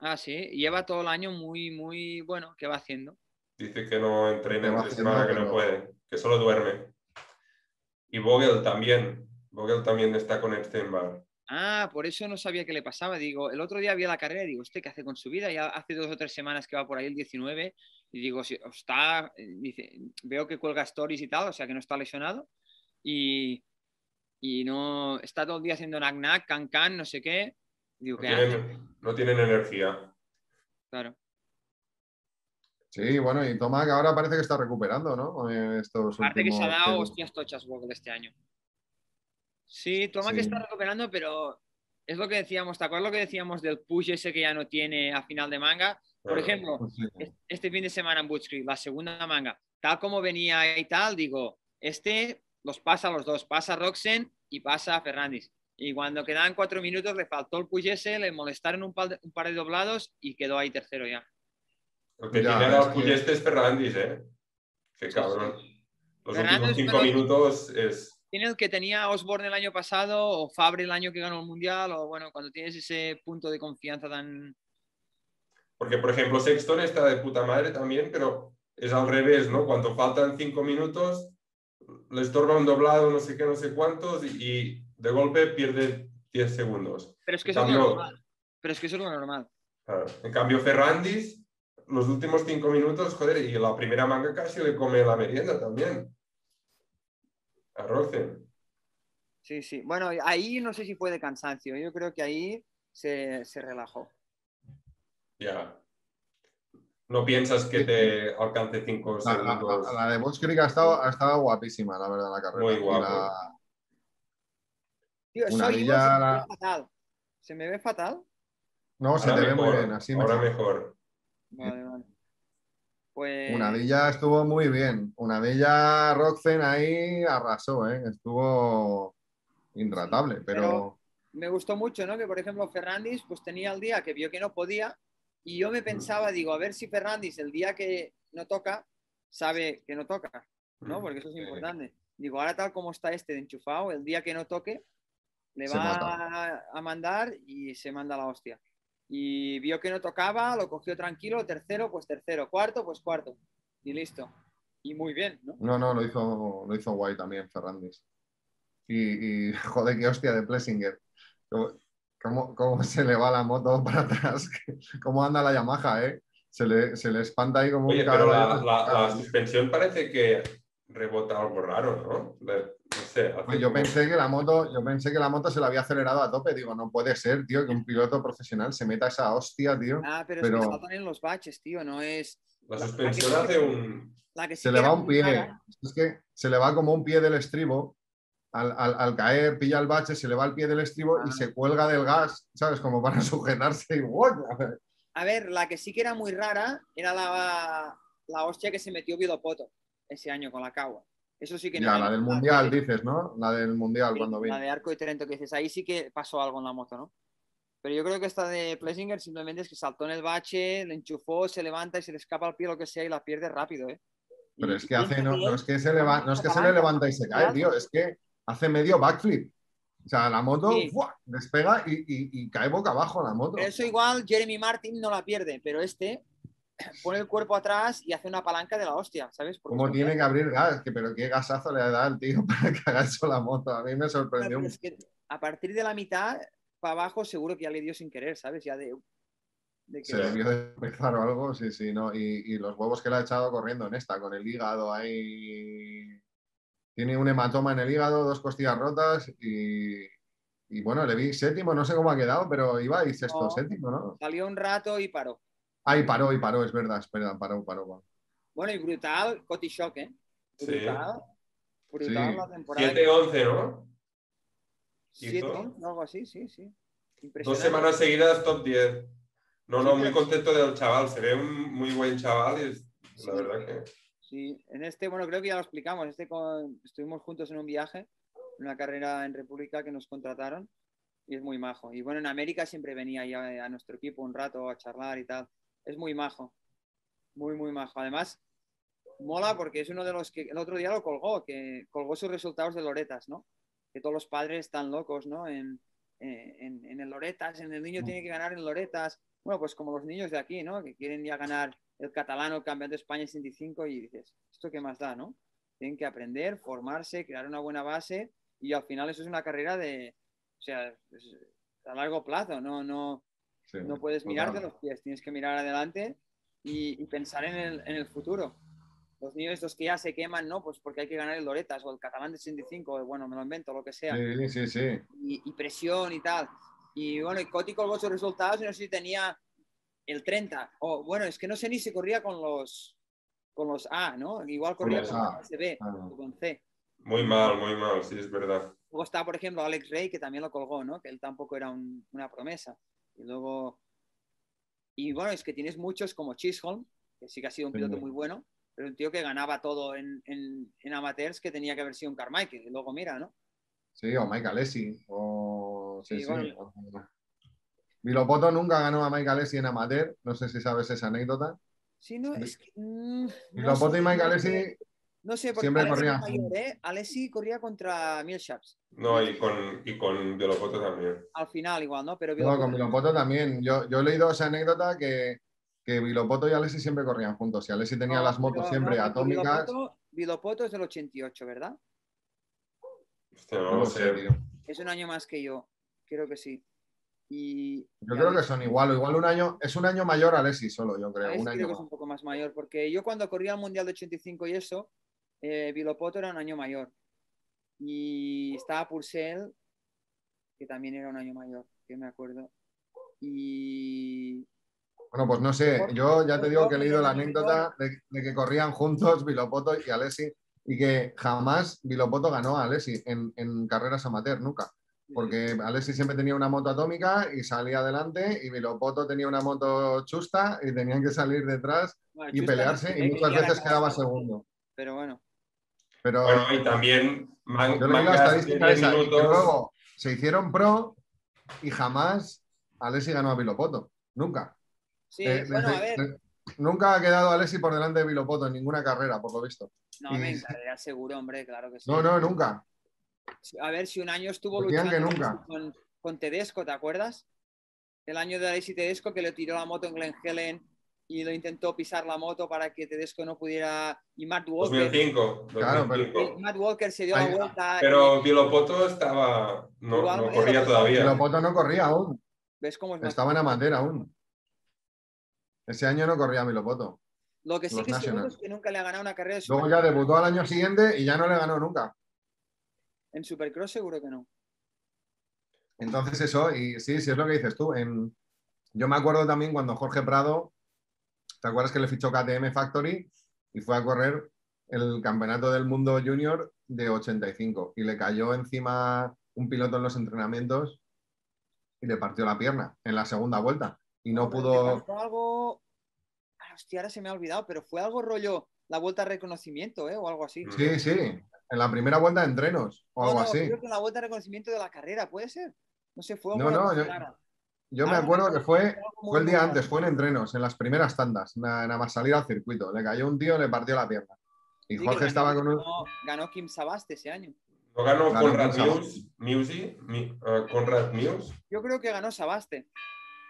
Speaker 1: Ah, sí, lleva todo el año muy, muy bueno. ¿Qué va haciendo?
Speaker 3: Dice que no entrena entre semana, que no puede, que solo duerme. Y Vogel también. Vogel también está con Epstein Bar.
Speaker 1: Ah, por eso no sabía qué le pasaba. Digo, el otro día vi la carrera y digo, ¿usted qué hace con su vida? Ya hace dos o tres semanas que va por ahí el 19 y digo, si está, eh, dice, veo que cuelga stories y tal, o sea que no está lesionado y, y no está todo el día haciendo knack knack, can can, no sé qué. Digo,
Speaker 3: No
Speaker 1: ¿qué hace?
Speaker 3: tienen, no tienen energía.
Speaker 1: Claro.
Speaker 2: Sí, bueno, y Toma que ahora parece que está recuperando, ¿no? Eh, Estos
Speaker 1: Aparte que se ha dado hostias tochas Vogel este año. Sí, toma
Speaker 2: Sí.
Speaker 1: que está recuperando, pero es lo que decíamos, ¿te acuerdas lo que decíamos del push ese que ya no tiene a final de manga? Por ejemplo,
Speaker 2: Sí.
Speaker 1: es- este fin de semana en Butch Creek, la segunda manga, tal como venía y tal, digo, este los pasa a los dos, pasa a Roxen y pasa a Ferrandis. Y cuando quedaban cuatro minutos le faltó el push ese, le molestaron un par de, un par de doblados y quedó ahí tercero ya.
Speaker 3: El que
Speaker 2: Ya,
Speaker 3: tiene la
Speaker 2: que-
Speaker 3: este es Ferrandis, ¿eh? Qué cabrón. Los
Speaker 1: Fernández,
Speaker 3: últimos cinco minutos es.
Speaker 1: Tiene el que tenía Osborne el año pasado o Fabre el año que ganó el Mundial o bueno, cuando tienes ese punto de confianza tan...
Speaker 3: Porque, por ejemplo, Sexton está de puta madre también, pero es al revés, ¿no? Cuando faltan cinco minutos, le estorba un doblado, no sé qué, no sé cuántos, y, de golpe pierde 10 segundos.
Speaker 1: Pero es que eso es normal. Pero es que eso es lo normal.
Speaker 3: Claro. En cambio, Ferrandis, los últimos cinco minutos, joder, y la primera manga casi le come la merienda también. A Rosen.
Speaker 1: Sí, sí. Bueno, ahí no sé si fue de cansancio. Yo creo que ahí se, se relajó.
Speaker 3: Ya. No piensas que te alcance cinco
Speaker 2: la-
Speaker 3: segundos.
Speaker 2: la- la de Bosch Creek ha estado, ha estado guapísima, la verdad, la carrera.
Speaker 3: Muy guapo.
Speaker 2: la-
Speaker 1: Tío,
Speaker 2: Una
Speaker 1: soy yo, se me
Speaker 2: la-
Speaker 1: ve fatal. ¿Se me ve fatal?
Speaker 2: No, se
Speaker 3: Ahora
Speaker 2: te ve muy
Speaker 3: mejor,
Speaker 2: bien, así
Speaker 3: Ahora
Speaker 2: mejor.
Speaker 3: mejor.
Speaker 1: Vale. Pues...
Speaker 2: Una villa estuvo muy bien. Una villa Roxen ahí arrasó, ¿eh? Estuvo intratable, pero...
Speaker 1: pero- me gustó mucho, ¿no? Que por ejemplo Ferrandis pues tenía el día que vio que no podía y yo me pensaba, digo, a ver si Ferrandis el día que no toca sabe que no toca, ¿no? Porque eso es
Speaker 3: Sí.
Speaker 1: importante. Digo, ahora tal como está este de enchufado, el día que no toque le
Speaker 2: Se
Speaker 1: va
Speaker 2: mata.
Speaker 1: a mandar y se manda la hostia. Y vio que no tocaba, lo cogió tranquilo, tercero, pues tercero, cuarto, pues cuarto. Y listo. Y muy bien, ¿no?
Speaker 2: No, no, lo hizo, lo hizo guay también Ferrandis. Y, y, [LAUGHS] joder, qué hostia de Plessinger. ¿Cómo, cómo, cómo se le va la moto [LAUGHS] para atrás? ¿Cómo anda la Yamaha, eh? Se le, se le espanta ahí como
Speaker 3: Oye,
Speaker 2: un
Speaker 3: pero la,
Speaker 2: cabrón.
Speaker 3: la- la suspensión parece que rebota algo raro, ¿no? De- no sé.
Speaker 2: Pues yo pensé que la moto, yo pensé que la moto se la había acelerado a tope. Digo, no puede ser, tío, que un piloto profesional se meta esa hostia, tío.
Speaker 1: Ah, pero,
Speaker 2: Pero-
Speaker 1: es que saltan en los baches, tío, no es...
Speaker 3: La suspensión
Speaker 1: la que-
Speaker 3: hace un.
Speaker 1: La que sí
Speaker 2: Se le va un pie. Es que se le va como un pie del estribo. Al, al- al caer, pilla el bache, se le va el pie del estribo y
Speaker 1: Ah.
Speaker 2: se cuelga del gas, ¿sabes? Como para [LAUGHS] sujetarse y ¡guau!
Speaker 1: A ver, la que sí que era muy rara era la, la hostia que se metió Vidopoto ese año con la Cagua. Eso sí que no
Speaker 2: Ya,
Speaker 1: me-
Speaker 2: la del mundial, dices, ¿no? La del mundial
Speaker 1: Sí,
Speaker 2: cuando
Speaker 1: La
Speaker 2: vino.
Speaker 1: de Arco y Trento que dices, ahí sí que pasó algo en la moto, ¿no? Pero yo creo que esta de Plessinger simplemente es que saltó en el bache, le enchufó, se levanta y se le escapa el pie lo que sea y la pierde rápido, ¿eh?
Speaker 2: Pero
Speaker 1: Y-
Speaker 2: es que hace, no, no es que se leva- no es que se le levanta y se cae, tío, es que hace medio backflip. O sea, la moto
Speaker 1: Sí.
Speaker 2: ¡fua! despega y, y- y cae boca abajo la moto.
Speaker 1: Pero eso igual Jeremy Martin no la pierde, pero este pone el cuerpo atrás y hace una palanca de la hostia, ¿sabes? Porque
Speaker 2: ¿Cómo tiene que abrir gas? Que, pero qué gasazo le da al tío [LAUGHS] para que haga eso la moto. A mí me sorprendió.
Speaker 1: Pero es que a partir de la mitad para abajo seguro que ya le dio sin querer, ¿sabes? Ya de, de que
Speaker 2: Se debió de empezar o algo, sí, sí, ¿no? Y, y los huevos que le ha echado corriendo en esta, con el hígado ahí. Tiene un hematoma en el hígado, dos costillas rotas y, y bueno, le vi séptimo, no sé cómo ha quedado, pero iba ahí sexto,
Speaker 1: No.
Speaker 2: séptimo, ¿no?
Speaker 1: salió un rato y paró.
Speaker 2: Ahí paró y paró, es verdad, espera, paró, paró. paró.
Speaker 1: Bueno, y brutal, Coti Shock, ¿eh?
Speaker 3: Sí.
Speaker 1: Brutal. Brutal
Speaker 2: Sí.
Speaker 1: la temporada.
Speaker 3: 7-11, ¿no?
Speaker 1: Siete,
Speaker 3: hizo.
Speaker 1: once, algo así, sí, sí.
Speaker 3: Dos semanas seguidas top 10. No, no, muy contento del chaval. Se ve un muy buen chaval y es-
Speaker 1: Sí.
Speaker 3: la verdad que.
Speaker 1: Sí, en este, bueno, creo que ya lo explicamos. Este con- estuvimos juntos en un viaje, en una carrera en República que nos contrataron y es muy majo. Y bueno, en América siempre venía ya a nuestro equipo un rato a charlar y tal. Es muy majo, muy, muy majo. Además, mola porque es uno de los que el otro día lo colgó, que colgó sus resultados de Loretas, ¿no? Que todos los padres están locos, ¿no? En, eh, en, en el Loretas, en el niño tiene que ganar en Loretas. Bueno, pues como los niños de aquí, ¿no? Que quieren ya ganar el catalán o el campeonato de España en 65 y dices, ¿esto qué más da, no? Tienen que aprender, formarse, crear una buena base y al final eso es una carrera de O sea, a largo plazo, no, no,
Speaker 2: Sí,
Speaker 1: no puedes
Speaker 2: total.
Speaker 1: mirarte los pies, tienes que mirar adelante y, y pensar en el, en el futuro. Los niños estos que ya se queman, ¿no? Pues porque hay que ganar el Loretas o el Catalán de 65, o bueno, me lo invento, lo que sea.
Speaker 2: Sí, sí, sí.
Speaker 1: y, y presión y tal. Y bueno, y Coti colgó sus resultados y no sé si tenía el 30. O bueno, es que no sé ni si corría con los con los A, ¿no? Igual corría
Speaker 3: los
Speaker 1: con los SB
Speaker 2: Ah.
Speaker 1: o con C.
Speaker 3: Muy mal, muy mal, sí, es verdad.
Speaker 1: Luego está, por ejemplo, Alex Rey, que también lo colgó, ¿no? Que él tampoco era un- una promesa. Y luego. Y bueno, es que tienes muchos como Chisholm, que sí que ha sido un piloto muy bueno, pero un tío que ganaba todo en, en, en amateurs que tenía que haber sido un Carmichael. Y luego mira, ¿no?
Speaker 2: Sí, o Mike Alessi. O... Sí,
Speaker 1: Sí.
Speaker 2: Vilopoto nunca ganó a Mike Alessi en amateur. No sé si sabes esa anécdota.
Speaker 1: Sí, no, es que. mm, no
Speaker 2: Vilopoto
Speaker 1: sé,
Speaker 2: y Mike. Alessi
Speaker 1: No sé, porque
Speaker 2: Siempre
Speaker 1: Alessi
Speaker 2: corrían
Speaker 1: era mayor. ¿eh? Alessi corría contra Millsaps.
Speaker 3: No, y con, y con Violopoto también.
Speaker 1: Al final igual, ¿no? Pero
Speaker 2: No, con Vilopoto también. Yo, yo he leído esa anécdota que, que Vilopoto y Alessi siempre corrían juntos. Y Alessi tenía
Speaker 1: No,
Speaker 2: las motos
Speaker 1: pero
Speaker 2: siempre
Speaker 1: no,
Speaker 2: atómicas.
Speaker 1: Vilopoto, Vilopoto es del 88, ¿verdad?
Speaker 3: Hostia, no, lo sé.
Speaker 2: tío.
Speaker 1: Es un año más que yo. Creo que sí. Y,
Speaker 2: Yo
Speaker 1: y
Speaker 2: creo que son igual, o igual un año, es un año mayor Alessi solo, yo creo.
Speaker 1: Alessi
Speaker 2: Un
Speaker 1: creo
Speaker 2: año
Speaker 1: que es un poco más mayor, porque yo cuando corría el Mundial de 85 y eso, eh, Vilopoto era un año mayor. Y estaba Purcell, que también era un año mayor, que me acuerdo. Y
Speaker 2: Bueno, pues no sé, yo ya te digo que he leído la anécdota de, de que corrían juntos Vilopoto y Alessi y que jamás Vilopoto ganó a Alessi en, en carreras amateur, nunca. Porque Alessi siempre tenía una moto atómica y salía adelante y Vilopoto tenía una moto chusta y tenían que salir detrás
Speaker 1: Bueno,
Speaker 2: y pelearse y muchas veces quedaba segundo.
Speaker 1: Pero bueno.
Speaker 2: Pero
Speaker 3: Bueno, y también man-
Speaker 2: yo la
Speaker 3: mangas de
Speaker 2: estadística
Speaker 3: 10
Speaker 2: esa y que
Speaker 3: minutos.
Speaker 2: luego se hicieron pro y jamás Alessi ganó a Vilopoto. Nunca.
Speaker 1: Sí,
Speaker 2: Eh,
Speaker 1: bueno,
Speaker 2: desde-
Speaker 1: a ver.
Speaker 2: Nunca ha quedado Alessi por delante de Vilopoto en ninguna carrera, por lo visto.
Speaker 1: No,
Speaker 2: y-
Speaker 1: me encargaría [LAUGHS] seguro, hombre, claro que sí.
Speaker 2: No, no, nunca.
Speaker 1: A ver, si un año estuvo
Speaker 2: Decían que
Speaker 1: luchando
Speaker 2: nunca.
Speaker 1: Con, con Tedesco, ¿te acuerdas? El año de Alessi Tedesco que le tiró la moto en Glen Helen y lo intentó pisar la moto para que Tedesco no pudiera. Y Matt Walker.
Speaker 3: 2005.
Speaker 2: Claro, pero-
Speaker 3: 2005.
Speaker 1: Matt Walker se dio la vuelta.
Speaker 3: Pero Violopoto estaba. No,
Speaker 1: Igual,
Speaker 3: no corría todavía.
Speaker 2: Vilopoto no corría aún.
Speaker 1: ¿Ves cómo es?
Speaker 2: Estaba en amateur aún. Ese año no corría Vilopoto.
Speaker 1: Lo que sí
Speaker 2: los
Speaker 1: que es seguro es que nunca le ha ganado una carrera de
Speaker 2: Luego ya debutó al año siguiente y ya no le ganó nunca.
Speaker 1: en Supercross, seguro que no.
Speaker 2: Entonces eso, y sí, sí es lo que dices tú. En... Yo me acuerdo también cuando Jorge Prado, ¿te acuerdas que le fichó KTM Factory y fue a correr el campeonato del mundo junior de 85 y le cayó encima un piloto en los entrenamientos y le partió la pierna en la segunda vuelta y no pudo...
Speaker 1: pasó algo. Ah, hostia, ahora se me ha olvidado, pero fue algo rollo la vuelta de reconocimiento, ¿eh? O algo así.
Speaker 2: Sí, sí, en la primera vuelta de entrenos o
Speaker 1: No,
Speaker 2: algo
Speaker 1: no,
Speaker 2: así.
Speaker 1: creo que la vuelta de reconocimiento de la carrera, ¿puede ser? No sé, fue
Speaker 2: No,
Speaker 1: algo
Speaker 2: no, yo-
Speaker 1: raro.
Speaker 2: Yo me
Speaker 1: Algo
Speaker 2: acuerdo que fue, el día antes, fue en entrenos, en las primeras tandas, na- nada más salir al circuito. Le cayó un tío, le partió la pierna. Y
Speaker 1: Sí,
Speaker 2: Jorge
Speaker 1: ganó-
Speaker 2: estaba con un...
Speaker 1: ganó, ganó Kim Sabaste ese año.
Speaker 3: ¿No ganó
Speaker 2: Ganó
Speaker 3: Conrad. Muse? Eh, Conrad Muse?
Speaker 1: Yo creo que ganó Sabaste.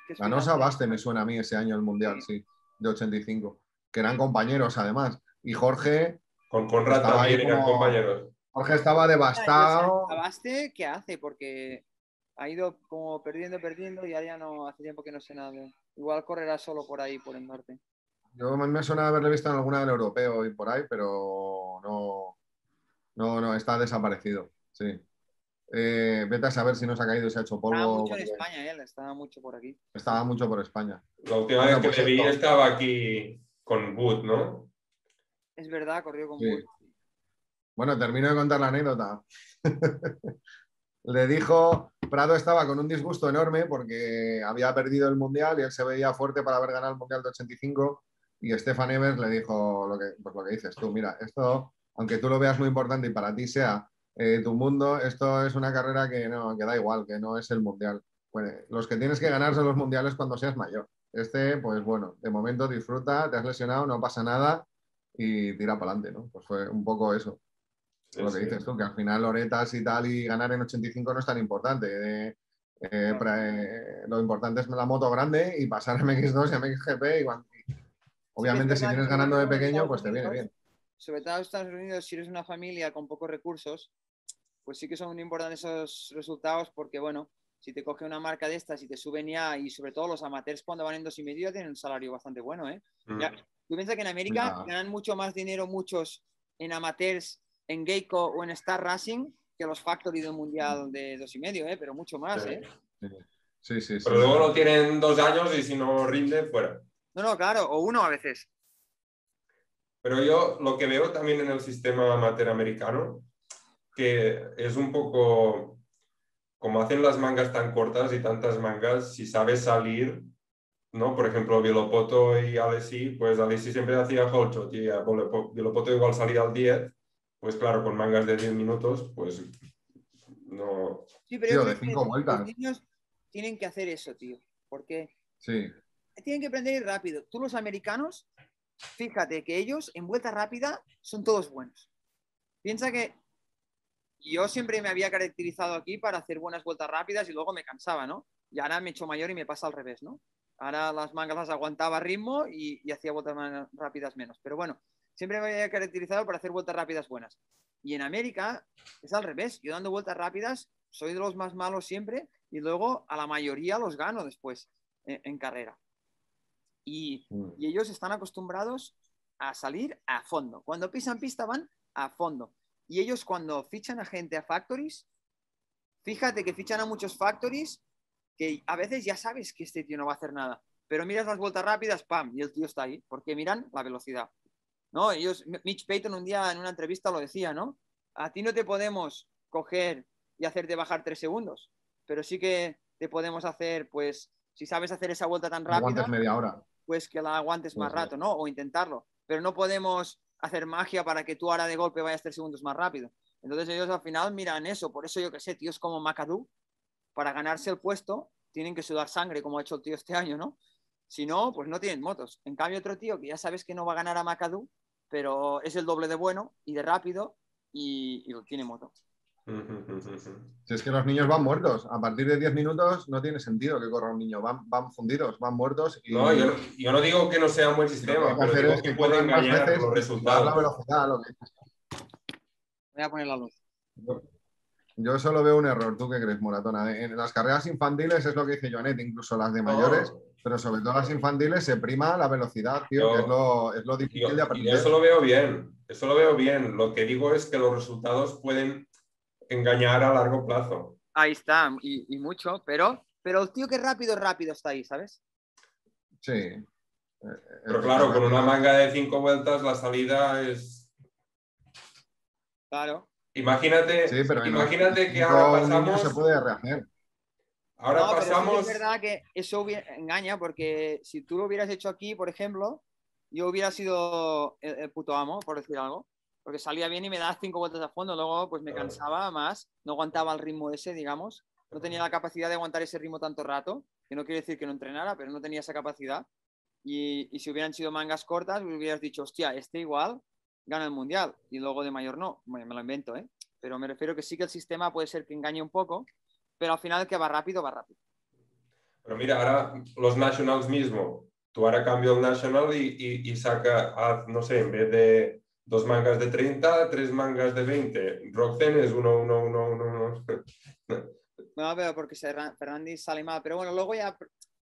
Speaker 1: que
Speaker 2: Ganó Sabaste, me suena a mí ese año el Mundial, sí, de 85. Que eran compañeros, además. Y Jorge,
Speaker 3: Con Conrad también eran
Speaker 2: como-
Speaker 3: compañeros.
Speaker 2: Jorge estaba
Speaker 1: Ah,
Speaker 2: devastado.
Speaker 1: Sabaste, ¿qué hace? Porque ha ido como perdiendo, perdiendo y ahora ya no hace tiempo que no sé nada. Igual correrá solo por ahí, por el norte.
Speaker 2: Yo me- me suena haberle visto en alguna del europeo y por ahí, pero no, no, no, está desaparecido. Sí. Eh, vete a saber si nos ha caído y se ha hecho
Speaker 1: Estaba
Speaker 2: polvo.
Speaker 1: mucho en España él, estaba mucho por aquí.
Speaker 2: Estaba mucho por España.
Speaker 3: La última vez que
Speaker 2: pues
Speaker 3: te vi estaba aquí con Boot, ¿no?
Speaker 1: Es verdad, corrió con
Speaker 2: Sí.
Speaker 1: Bull.
Speaker 2: Bueno, termino de contar la anécdota. [LAUGHS] Le dijo, Prado estaba con un disgusto enorme porque había perdido el Mundial y él se veía fuerte para haber ganado el Mundial de 85 y Stefan Evers le dijo lo que, pues lo que dices tú, mira, esto, aunque tú lo veas muy importante y para ti sea eh, tu mundo, esto es una carrera que, no, que da igual, que no es el Mundial. Bueno, los que tienes que ganar son los Mundiales cuando seas mayor. Este, pues bueno, de momento disfruta, te has lesionado, no pasa nada y tira para adelante, ¿no? Pues fue un poco eso lo que
Speaker 3: sí.
Speaker 2: dices tú, que al final Loretas y tal y ganar en 85 no es tan importante. Eh, eh, pra- eh, lo importante es la moto grande y pasar a MX2 y a MXGP. y obviamente, si vienes ganando de pequeño, pues te viene bien.
Speaker 1: Sobre todo en Estados Unidos, si eres una familia con pocos recursos, pues sí que son importantes esos resultados porque, bueno, si te coge una marca de estas y te suben ya, y sobre todo los amateurs cuando van en dos y medio tienen un salario bastante bueno, ¿eh?
Speaker 3: Mm.
Speaker 1: Ya, tú piensas que en América ganan mucho más dinero muchos en amateurs, en Geico o en Star Racing que los Factory del Mundial de dos y medio, ¿eh? Pero mucho más,
Speaker 3: Sí.
Speaker 1: ¿eh?
Speaker 2: Sí, sí, sí.
Speaker 3: Pero luego lo tienen dos años y si no rinde, fuera.
Speaker 1: No, no, claro, o uno a veces.
Speaker 3: Pero yo lo que veo también en el sistema amateur americano, que es un poco como hacen las mangas tan cortas y tantas mangas, si sabes salir, ¿no? Por ejemplo, Vilopoto y Alessi, pues Alessi siempre hacía whole shot y igual salía al 10, pues claro, con mangas de 10 minutos, pues no...
Speaker 1: Sí, pero
Speaker 2: Tío, de cinco vueltas.
Speaker 1: los niños tienen que hacer eso, tío, porque
Speaker 2: Sí,
Speaker 1: tienen que aprender ir rápido. Tú los americanos, fíjate que ellos en vuelta rápida son todos buenos. Piensa que yo siempre me había caracterizado aquí para hacer buenas vueltas rápidas y luego me cansaba, ¿no? Y ahora me he hecho mayor y me pasa al revés, ¿no? Ahora las mangas las aguantaba a ritmo y, y hacía vueltas más rápidas menos. Pero bueno, siempre me había caracterizado para hacer vueltas rápidas buenas. Y en América es al revés. Yo dando vueltas rápidas soy de los más malos siempre y luego a la mayoría los gano después en, en carrera. Y,
Speaker 2: Mm.
Speaker 1: y ellos están acostumbrados a salir a fondo. Cuando pisan pista van a fondo. Y ellos cuando fichan a gente a factories, fíjate que fichan a muchos factories que a veces ya sabes que este tío no va a hacer nada. Pero miras las vueltas rápidas, ¡pam! Y el tío está ahí, porque miran la velocidad. ¿No? Ellos, Mitch Payton un día en una entrevista lo decía, ¿no? A ti no te podemos coger y hacerte bajar tres segundos, pero sí que te podemos hacer, pues, si sabes hacer esa vuelta tan rápida,
Speaker 2: media hora.
Speaker 1: pues que la aguantes más rato, ¿no? O intentarlo. Pero no podemos hacer magia para que tú ahora de golpe vayas tres segundos más rápido. Entonces ellos al final miran eso. Por eso yo que sé, tíos como McAdoo, para ganarse el puesto, tienen que sudar sangre, como ha hecho el tío este año, ¿no? Si no, pues no tienen motos. En cambio, otro tío que ya sabes que no va a ganar a McAdoo, pero es el doble de bueno y de rápido y, y tiene moto.
Speaker 2: Si es que los niños van muertos. A partir de 10 minutos no tiene sentido que corra un niño. Van, van fundidos, van muertos. Y
Speaker 3: No, yo, no- yo no digo que no sea un buen sistema, pero digo
Speaker 2: es
Speaker 3: que puede engañar
Speaker 2: veces
Speaker 3: los
Speaker 2: la velocidad. lo que-
Speaker 1: Voy a poner la luz.
Speaker 2: Yo solo veo un error. ¿Tú qué crees, Moratona? En las carreras infantiles es lo que dice Joanet, incluso las de mayores, pero sobre todo las infantiles se prima la velocidad, tío,
Speaker 3: Yo-
Speaker 2: que es lo, es lo
Speaker 3: Yo,
Speaker 2: difícil de
Speaker 3: y
Speaker 2: aprender.
Speaker 3: eso lo veo bien, eso lo veo bien. Lo que digo es que los resultados pueden engañar a largo plazo.
Speaker 1: Ahí está, y, y mucho, pero, pero el tío que rápido, rápido está ahí, ¿sabes?
Speaker 2: Sí.
Speaker 3: Pero claro, con una manga de cinco vueltas la salida es...
Speaker 1: Claro.
Speaker 3: Imagínate,
Speaker 2: Sí, pero en
Speaker 3: imagínate que ahora pasamos,
Speaker 2: se puede rehacer.
Speaker 3: ahora
Speaker 1: No, pero sí que
Speaker 3: pasamos,
Speaker 1: es verdad que eso hubiera- engaña, porque si tú lo hubieras hecho aquí, por ejemplo, yo hubiera sido el, el puto amo, por decir algo, porque salía bien y me daba cinco vueltas a fondo, luego pues me
Speaker 3: Claro.
Speaker 1: cansaba más, no aguantaba el ritmo ese, digamos, no tenía la capacidad de aguantar ese ritmo tanto rato, que no quiere decir que no entrenara, pero no tenía esa capacidad. Y, y si hubieran sido mangas cortas, me hubieras dicho, hostia, este igual gana el mundial y luego de mayor no. Bueno, me lo invento, ¿eh? Pero me refiero que sí que el sistema puede ser que engañe un poco, pero al final que va rápido, va rápido.
Speaker 3: pero mira, ahora los nationals mismo, tú ahora cambio el national y, y- y saca, haz, no sé, en vez de dos mangas de 30, tres mangas de 20. Roxen es 1, 1, 1, 1, 1.
Speaker 1: No, pero porque Fernández sale mal. Pero bueno, luego ya.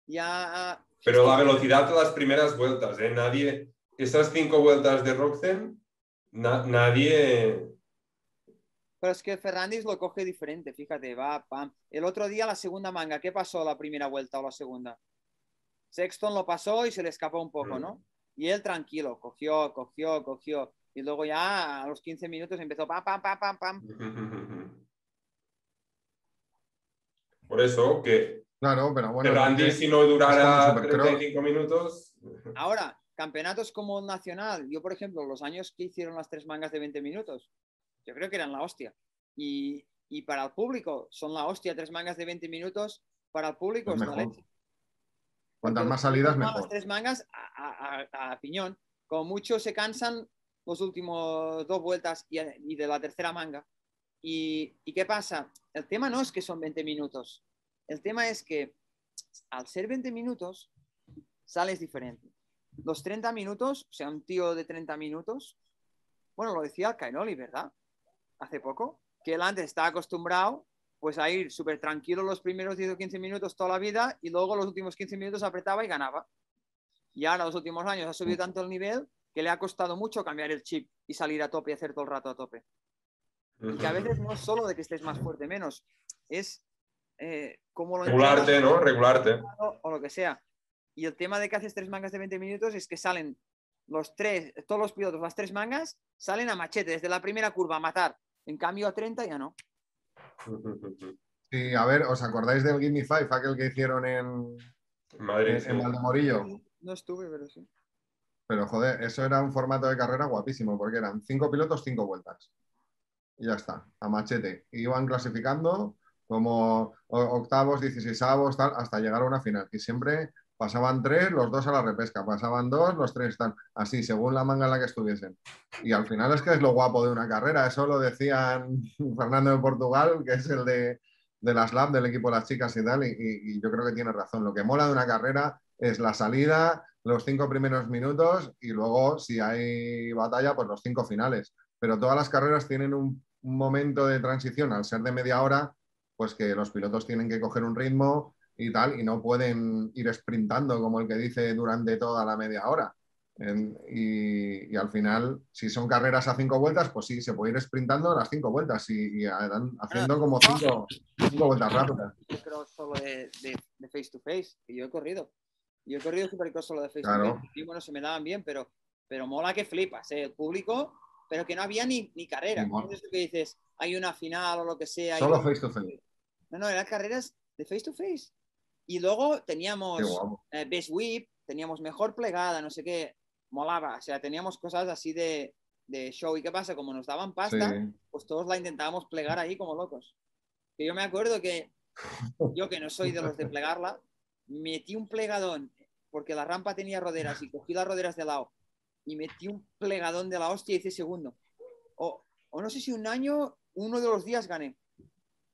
Speaker 1: ya
Speaker 3: Pero la velocidad de las primeras vueltas, ¿eh? Nadie, esas cinco vueltas de Roxen, na- nadie...
Speaker 1: Pero es que Fernández lo coge diferente, fíjate, va, pam. El otro día la segunda manga, ¿qué pasó la primera vuelta o la segunda? Sexton lo pasó y se le escapó un poco,
Speaker 3: Mm.
Speaker 1: ¿no? Y él tranquilo, cogió, cogió, cogió. Y luego ya a los 15 minutos empezó pam, pam, pam, pam, pam. [LAUGHS]
Speaker 3: Por eso que
Speaker 2: Claro, pero bueno. Que-
Speaker 3: si no durara
Speaker 2: es como Supercross.
Speaker 3: 35 minutos,
Speaker 1: Ahora, campeonatos como nacional, yo por ejemplo, los años que hicieron las tres mangas de 20 minutos, yo creo que eran la hostia. Y, y para el público son la hostia, tres mangas de 20 minutos, para el público
Speaker 2: Es
Speaker 1: es, la leche.
Speaker 2: Cuantas más salidas, mejor.
Speaker 1: Las tres mangas a, a- a- a piñón. Como mucho se cansan los últimos dos vueltas y, y de la tercera manga. Y, ¿Y qué pasa? El tema no es que son 20 minutos. El tema es que al ser 20 minutos, sales diferente. Los 30 minutos, o sea, un tío de 30 minutos, bueno, lo decía Cainoli, ¿verdad? Hace poco. que él antes está acostumbrado pues a ir súper tranquilo los primeros 10 o 15 minutos toda la vida y luego los últimos 15 minutos apretaba y ganaba. Y ahora los últimos años ha subido tanto el nivel que le ha costado mucho cambiar el chip y salir a tope y hacer todo el rato a tope. Y que a veces no es solo de que estés más fuerte menos, es eh, cómo lo
Speaker 3: Regularte, ¿no? Regularte.
Speaker 1: O lo que sea. Y el tema de que haces tres mangas de 20 minutos es que salen los tres, todos los pilotos, las tres mangas, salen a machete desde la primera curva a matar. En cambio, a 30 ya no.
Speaker 2: Sí, a ver, ¿os acordáis del Gimme Five, aquel que hicieron en
Speaker 3: Madrid?
Speaker 2: En, Valdemorillo.
Speaker 1: No estuve, pero sí.
Speaker 2: Pero joder, eso era un formato de carrera guapísimo, porque eran cinco pilotos, cinco vueltas. Y ya está, a machete. iban clasificando como octavos, dieciséisavos, tal, hasta llegar a una final. Y siempre pasaban tres, los dos a la repesca, pasaban dos, los tres están así, según la manga en la que estuviesen. Y al final es que es lo guapo de una carrera, eso lo decían [LAUGHS] Fernando de Portugal, que es el de, de las lab del equipo de las chicas y tal, y, yo creo que tiene razón. Lo que mola de una carrera es la salida, los cinco primeros minutos y luego, si hay batalla, pues los cinco finales. Pero todas las carreras tienen un, un momento de transición, al ser de media hora, pues que los pilotos tienen que coger un ritmo, y tal, y no pueden ir sprintando como el que dice durante toda la media hora. y, al final, si son carreras a cinco vueltas, pues sí, se puede ir sprintando las cinco vueltas y, haciendo como cinco, vueltas rápidas.
Speaker 1: Yo solo de, face to face, que yo he corrido. Yo he corrido supercross solo de face to face. Y bueno, se me daban bien, pero, pero mola que flipas, ¿eh? el público, pero que no había ni, ni carrera. No es que dices, hay una final o lo que sea.
Speaker 2: Solo face to face.
Speaker 1: No, no, eran carreras de face to face. Y luego teníamos eh, Best Whip, teníamos mejor plegada, no sé qué, molaba. O sea, teníamos cosas así de, show. ¿Y qué pasa? Como nos daban pasta, pues todos la intentábamos plegar ahí como locos. Que yo me acuerdo que [LAUGHS] yo, que no soy de los de plegarla, metí un plegadón, porque la rampa tenía roderas y cogí las roderas de lado y metí un plegadón de la hostia y hice segundo. O, o no sé si un año, uno de los días gané,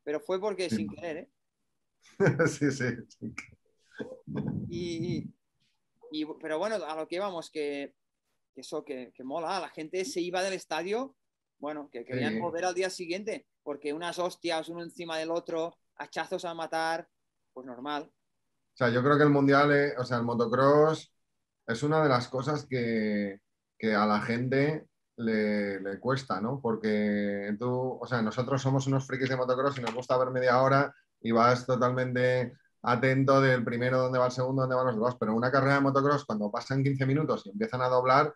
Speaker 1: pero fue porque sin querer, ¿eh? [LAUGHS]
Speaker 2: sí, sí.
Speaker 1: Y, pero bueno, a lo que íbamos, que, eso, que, mola, la gente se iba del estadio, bueno, que querían volver al día siguiente, porque unas hostias uno encima del otro, hachazos a matar, pues normal.
Speaker 2: O sea, yo creo que el mundial, eh, o sea, el motocross es una de las cosas que, a la gente le, le, cuesta, ¿no? Porque tú, o sea, nosotros somos unos frikis de motocross y nos gusta ver media hora y vas totalmente atento del primero, dónde va el segundo, dónde van los dos. Pero una carrera de motocross, cuando pasan 15 minutos y empiezan a doblar,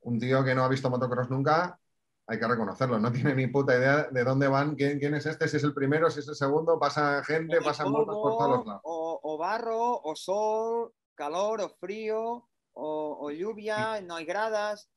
Speaker 2: un tío que no ha visto motocross nunca, hay que reconocerlo, no tiene ni puta idea de dónde van, quién, quién es este, si es el primero, si es el segundo, pasa gente, pasan motos por todos los lados.
Speaker 1: O, barro, o sol, calor, o frío, o, lluvia, no hay gradas.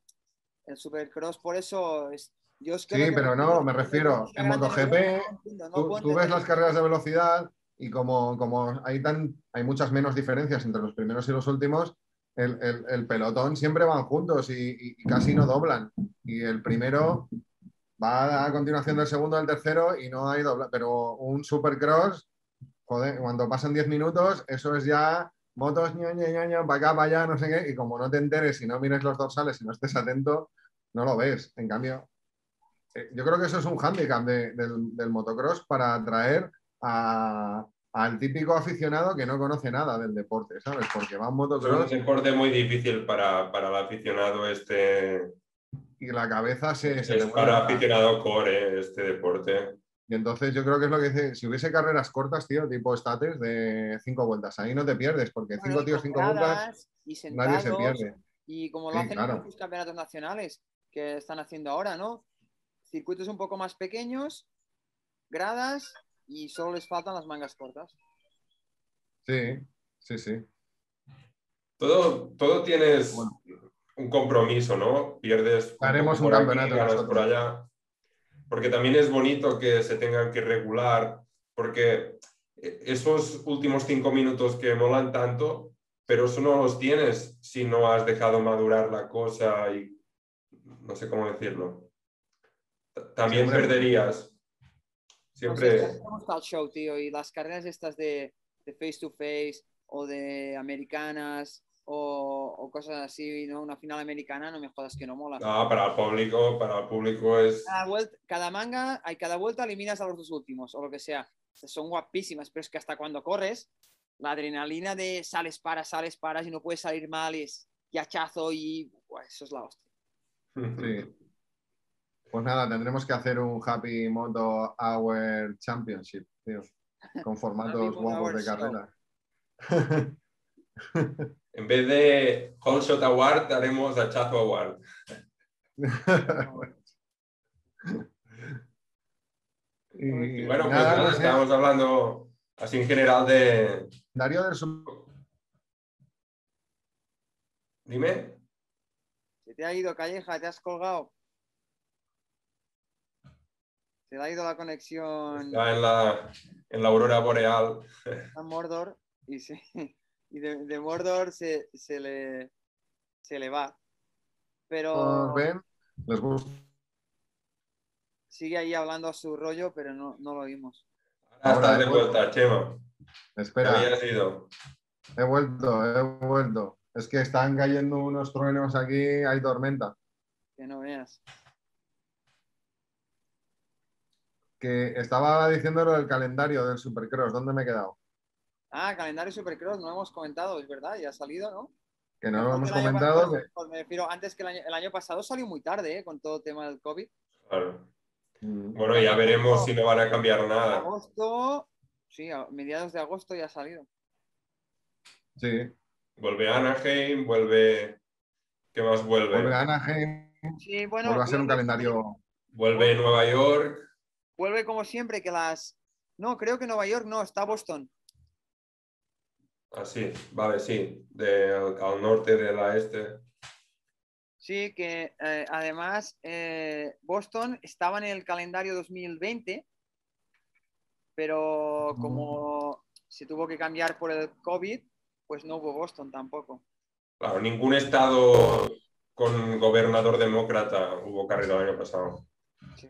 Speaker 1: El supercross por eso es,
Speaker 2: sí, pero no, me refiero, en MotoGP, tú, ves las carreras de velocidad y como, como hay, tan, hay muchas menos diferencias entre los primeros y los últimos, el, pelotón siempre van juntos y, casi no doblan. Y el primero va a continuación del segundo, del tercero y no hay dobla. Pero un supercross, joder, cuando pasan 10 minutos, eso es ya motos, ña, ña, para acá, para allá, no sé qué. Y como no te enteres y no mires los dorsales y no estés atento, no lo ves. En cambio, yo creo que eso es un hándicap del, motocross para atraer al típico aficionado que no conoce nada del deporte, ¿sabes? Porque va un motocross.
Speaker 3: Es un deporte muy difícil para, el aficionado este.
Speaker 2: Y la cabeza se. se
Speaker 3: es para aficionado core este deporte.
Speaker 2: Y entonces yo creo que es lo que dice, si hubiese carreras cortas, tío, tipo estates de cinco vueltas, ahí no te pierdes, porque cinco tíos, cinco vueltas, nadie se pierde.
Speaker 1: Y como lo hacen en los campeonatos nacionales que están haciendo ahora, ¿no? Circuitos un poco más pequeños, gradas y solo les faltan las mangas cortas.
Speaker 2: Sí, sí, sí.
Speaker 3: Todo, todo tienes un compromiso, ¿no? Pierdes.
Speaker 2: Haremos un, campeonato
Speaker 3: por allá. Porque también es bonito que se tengan que regular, porque esos últimos cinco minutos que molan tanto, pero eso no los tienes si no has dejado madurar la cosa y no sé cómo decirlo también perderías. Siempre.
Speaker 1: No show, tío, y las carreras estas de, face to face o de americanas o, o cosas así, ¿no? Una final americana, no me jodas que no mola.
Speaker 3: No, para el público, para el público es.
Speaker 1: Cada, vuelta, cada manga, hay cada vuelta eliminas a los dos últimos, o lo que sea. Son guapísimas, pero es que hasta cuando corres, la adrenalina de sales, paras, sales, paras y no puedes salir mal, es y hachazo y buah, eso es la hostia.
Speaker 2: Sí. [LAUGHS] Pues nada, tendremos que hacer un Happy Moto Hour Championship, tío, con formatos guapos de carrera. [LAUGHS] [LAUGHS]
Speaker 3: En vez de Shot Award, haremos Hachazo Award. [LAUGHS]
Speaker 2: y
Speaker 3: Bueno, pues
Speaker 2: nada,
Speaker 3: nada,
Speaker 2: no sé,
Speaker 3: estábamos hablando así en general de.
Speaker 2: Darío del Super-
Speaker 3: Dime.
Speaker 1: Se te ha ido, Calleja, te has colgado. Se le ha ido la conexión
Speaker 3: Está en la, en la aurora boreal.
Speaker 1: a Mordor y, se- y de, de Mordor se, se le, se le va. Pero
Speaker 2: ven, les gusta.
Speaker 1: sigue ahí hablando a su rollo, pero no, no lo oímos.
Speaker 3: Ahora estás de
Speaker 2: he
Speaker 3: vuelta, Chema. ¿Qué
Speaker 2: Espera, he vuelto, he vuelto. Es que están cayendo unos truenos aquí, hay tormenta.
Speaker 1: Que no veas.
Speaker 2: Que estaba diciendo lo del calendario del Supercross, ¿dónde me he quedado?
Speaker 1: Ah, calendario Supercross, no hemos comentado, es verdad, ya ha salido, ¿no?
Speaker 2: Que no lo hemos comentado.
Speaker 1: pasado,
Speaker 2: que-
Speaker 1: pues me refiero, antes que el año, el año pasado salió muy tarde, ¿eh? con todo el tema del COVID.
Speaker 3: Claro.
Speaker 2: Mm.
Speaker 3: Bueno, ya veremos si no van a cambiar nada.
Speaker 1: Agosto, sí, a mediados de agosto ya ha salido.
Speaker 2: Sí,
Speaker 3: Vuelve Anaheim, vuelve. ¿Qué más vuelve?
Speaker 2: vuelve a Anaheim,
Speaker 1: Sí, bueno,
Speaker 2: vuelve a ser un calendario.
Speaker 3: Vuelve Nueva York.
Speaker 1: Vuelve como siempre que las... No, creo que Nueva York no, está Boston.
Speaker 3: Así, vale, sí. De, al, al norte de la este.
Speaker 1: Sí, que eh, además eh, Boston estaba en el calendario 2020, pero como se tuvo que cambiar por el COVID, pues no hubo Boston tampoco.
Speaker 3: Claro, ningún estado con gobernador demócrata hubo carrera el año pasado.
Speaker 1: Sí.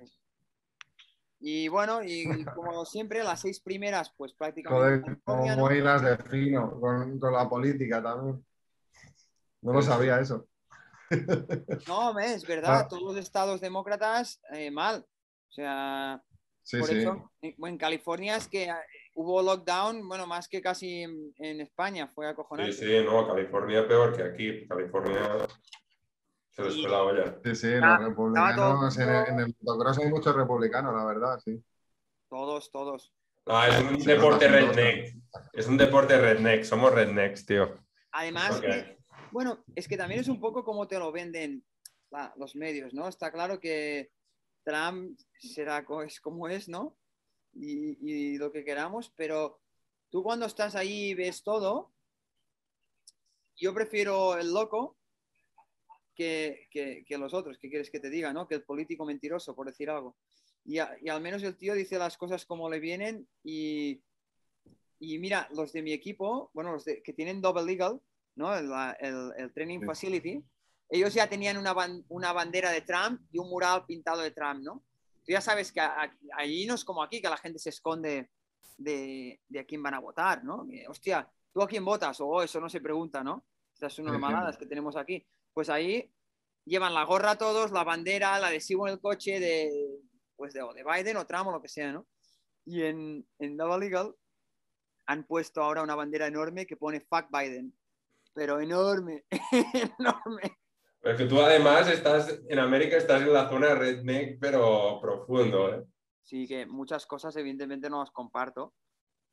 Speaker 1: Y bueno, y como siempre, las seis primeras, pues
Speaker 2: Joder,
Speaker 1: prácticamente... ¿no?
Speaker 2: como hilas de fino, con, con la política también. No lo sabía eso.
Speaker 1: No, hombre, es verdad,
Speaker 2: Ah.
Speaker 1: todos los estados demócratas eh, mal. O sea,
Speaker 2: Sí,
Speaker 1: por
Speaker 2: sí.
Speaker 1: eso, en California es que eh, hubo lockdown, bueno, más que casi en, en España, fue
Speaker 3: Sí,
Speaker 1: acojonante.
Speaker 3: sí, no, California peor que aquí. California se les fue la olla.
Speaker 2: Sí, sí, los republicanos.
Speaker 1: todo-
Speaker 2: En el, en el motocross hay muchos republicanos, la verdad, sí.
Speaker 1: Todos, todos.
Speaker 3: Ah, es un
Speaker 2: Sí,
Speaker 3: deporte
Speaker 2: no, no, no.
Speaker 3: redneck. Es un deporte redneck. Somos rednecks, tío.
Speaker 1: Además, bueno, es que también es un poco como te lo venden la- los medios, ¿no? Está claro que Trump será es como es, ¿no? Y, y lo que queramos, pero tú cuando estás ahí y ves todo, yo prefiero el loco que, que- que los otros, ¿qué quieres que te diga, no? Que el político mentiroso, por decir algo. Y, a- y al menos el tío dice las cosas como le vienen y, y mira, los de mi equipo, bueno, los de- que tienen double legal, ¿no? El, la- el- el training
Speaker 2: Sí.
Speaker 1: facility, ellos ya tenían una, ban- una bandera de Trump y un mural pintado de Trump, ¿no? Tú ya sabes que a- a- allí no es como aquí, que la gente se esconde de, de a quién van a votar, ¿no? Hostia, ¿tú a quién votas? O "Oh, eso no se pregunta, ¿no? Estas son normaladas que tenemos aquí. Pues ahí llevan la gorra todos, la bandera, el adhesivo en el coche de, pues de, o de Biden o Trump o lo que sea, ¿no? Y en, en Double Legal han puesto ahora una bandera enorme que pone Fuck Biden. Pero enorme, [LAUGHS] enorme.
Speaker 3: Pero que tú además estás en América, estás en la zona redneck, pero profundo, ¿eh?
Speaker 1: Sí, que muchas cosas evidentemente no las comparto,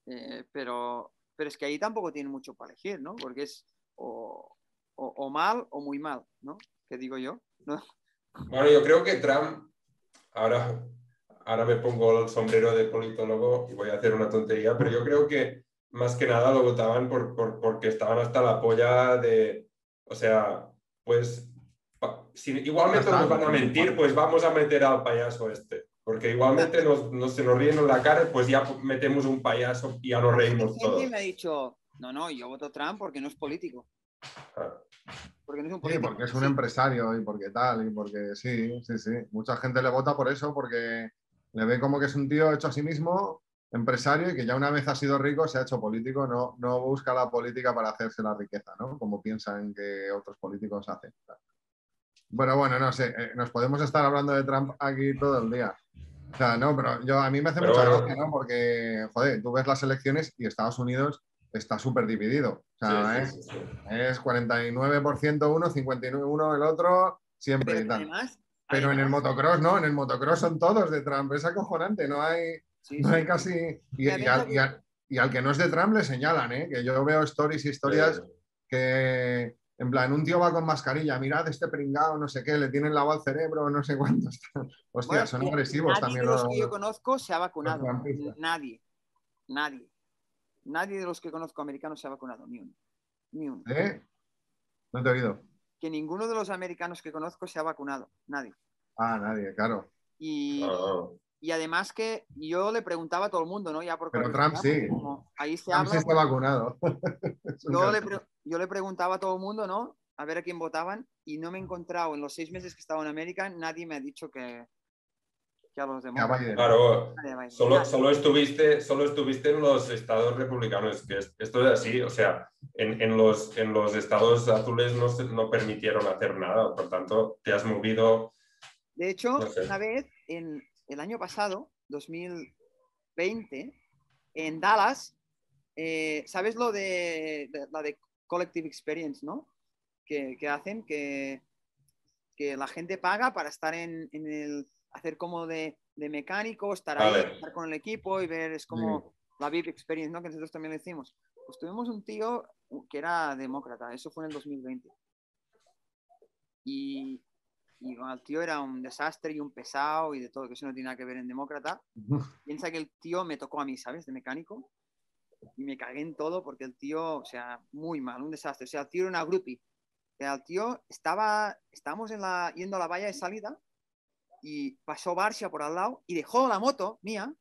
Speaker 1: eh, pero, pero es que ahí tampoco tienen mucho para elegir, ¿no? Porque es o, o- o mal o muy mal, ¿no? ¿Qué digo yo? ¿No?
Speaker 3: Bueno, yo creo que Trump, ahora, ahora me pongo el sombrero de politólogo y voy a hacer una tontería, pero yo creo que más que nada lo votaban por, por- porque estaban hasta la polla de, o sea, pues, pa- si igualmente nos van a mentir, pues vamos a meter al payaso este. Porque igualmente nos, nos- se nos ríen en la cara, pues ya metemos un payaso y ya nos reímos todos.
Speaker 1: me ha dicho, no, no, yo voto Trump porque no es político. Porque no es un
Speaker 2: Sí, porque es un
Speaker 1: Sí,
Speaker 2: empresario y porque tal, y porque sí, sí, sí. Mucha gente le vota por eso, porque le ve como que es un tío hecho a sí mismo empresario y que ya una vez ha sido rico se ha hecho político, no, no busca la política para hacerse la riqueza, ¿no? Como piensan que otros políticos hacen. Bueno, bueno, no sé, eh, nos podemos estar hablando de Trump aquí todo el día. O sea, no, pero yo a mí me hace mucha gracia, ¿no? Porque, joder, tú ves las elecciones y Estados Unidos está súper dividido. O sea, es, es, 49% uno, 51% el otro, siempre y tal. pero en el motocross, no, en el motocross son todos de Trump, es acojonante, no hay, no hay casi... Y, al, que no es de Trump le señalan, ¿eh? que yo veo stories y historias que, en plan, un tío va con mascarilla, mirad este pringado, no sé qué, le tienen lavado el cerebro, no sé cuántos. [LAUGHS] Hostia, son agresivos también.
Speaker 1: Nadie de los que yo conozco se ha vacunado. Nadie. Nadie. Nadie de los que conozco americanos se ha vacunado, ni uno. Ni uno.
Speaker 2: ¿Eh? No te he oído.
Speaker 1: Que ninguno de los americanos que conozco se ha vacunado. Nadie.
Speaker 2: Ah, nadie, claro.
Speaker 1: Y, y además que yo le preguntaba a todo el mundo, ¿no? Ya por
Speaker 2: Pero Trump sí.
Speaker 1: Ahí se
Speaker 2: Trump sí está vacunado. [LAUGHS]
Speaker 1: yo, le yo le preguntaba a todo el mundo, ¿no? A ver a quién votaban y no me he encontrado en los seis meses que estaba en América, nadie me ha dicho que,
Speaker 3: Claro, solo, solo, estuviste, solo estuviste en los estados republicanos, que esto es así, o sea, en, en los, en los estados azules no, no permitieron hacer nada, por tanto, te has movido.
Speaker 1: De hecho, una vez, en el año pasado, 2020, en Dallas, eh, ¿sabes lo de, la de Collective Experience, no? Que, que hacen que, que la gente paga para estar en, en el hacer como de, de mecánico, estar ahí, estar con el equipo y ver, es como la VIP Experience, ¿no? Que nosotros también le decimos. Pues tuvimos un tío que era demócrata, eso fue en el 2020. Y, y el tío era un desastre y un pesado y de todo, que eso no tiene nada que ver en demócrata. Piensa que el tío me tocó a mí, ¿sabes? De mecánico. Y me cagué en todo porque el tío, o sea, muy mal, un desastre. O sea, el tío era una groupie. O sea, el tío estaba, estábamos en la, yendo a la valla de salida y pasó Barsha por al lado y dejó la moto mía.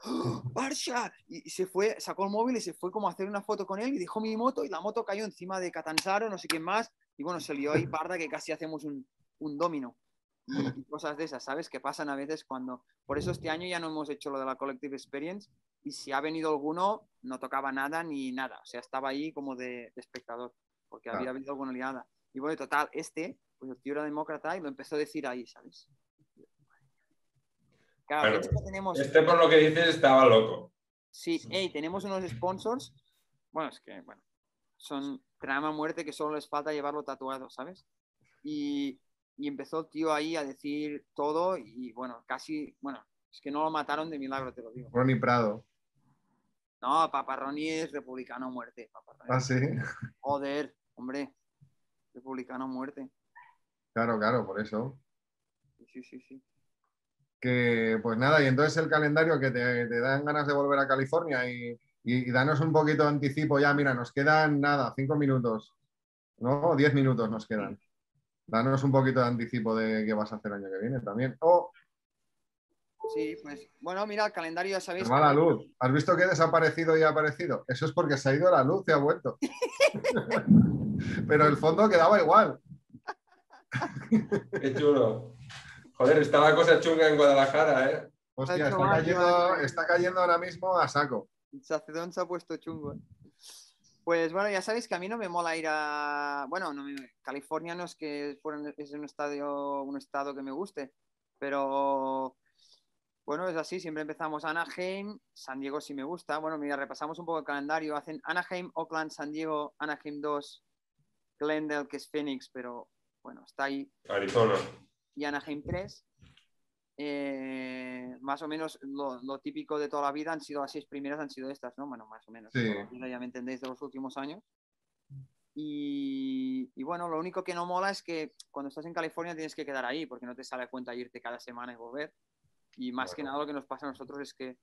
Speaker 1: [GASPS] ¡Oh, ¡Barsha! Y, se fue, sacó el móvil y se fue como a hacer una foto con él y dejó mi moto y la moto cayó encima de Catanzaro, no sé quién más. Y bueno, se lió ahí parda que casi hacemos un, un domino. Y, cosas de esas, ¿sabes? Que pasan a veces cuando... Por eso este año ya no hemos hecho lo de la Collective Experience y si ha venido alguno, no tocaba nada ni nada. O sea, estaba ahí como de, espectador, porque había habido alguna liada. Y bueno, total, este, pues el tío era demócrata y lo empezó a decir ahí, ¿sabes?
Speaker 3: Este, por lo que dices, estaba loco.
Speaker 1: Sí, hey, tenemos unos sponsors. Bueno, es que, bueno, son trama muerte que solo les falta llevarlo tatuado, ¿sabes? Y, y empezó el tío ahí a decir todo y, bueno, casi, bueno, es que no lo mataron de milagro, te lo digo.
Speaker 2: Ronnie Prado.
Speaker 1: No, Paparroni es republicano muerte.
Speaker 2: Ah, sí.
Speaker 1: Joder, hombre. Republicano muerte.
Speaker 2: Claro, claro, por eso.
Speaker 1: Sí, sí, sí
Speaker 2: que pues nada, y entonces el calendario que te, dan ganas de volver a California y, y, danos un poquito de anticipo ya, mira, nos quedan nada, cinco minutos, ¿no? Diez minutos nos quedan. Danos un poquito de anticipo de qué vas a hacer el año que viene también. Oh.
Speaker 1: Sí, pues bueno, mira, el calendario ya sabéis.
Speaker 2: la luz. ¿Has visto que ha desaparecido y ha aparecido? Eso es porque se ha ido la luz y ha vuelto. [LAUGHS] Pero el fondo quedaba igual.
Speaker 3: Qué chulo. Joder, está la cosa chunga en Guadalajara, ¿eh?
Speaker 2: Hostia, está cayendo, está cayendo ahora mismo a saco.
Speaker 1: Sacedón se ha puesto chungo. ¿eh? Pues bueno, ya sabéis que a mí no me mola ir a. Bueno, no California no es que es un estadio, un estado que me guste, pero bueno, es así. Siempre empezamos Anaheim, San Diego sí me gusta. Bueno, mira, repasamos un poco el calendario. Hacen Anaheim, Oakland, San Diego, Anaheim 2, Glendale, que es Phoenix, pero bueno, está ahí.
Speaker 3: Arizona
Speaker 1: y Anaheim 3. Eh, más o menos lo, típico de toda la vida han sido las seis primeras, han sido estas, ¿no? Bueno, más o menos. Ya me entendéis de los últimos años. Y, bueno, lo único que no mola es que cuando estás en California tienes que quedar ahí porque no te sale a cuenta irte cada semana y volver. Y más que nada lo que nos pasa a nosotros es que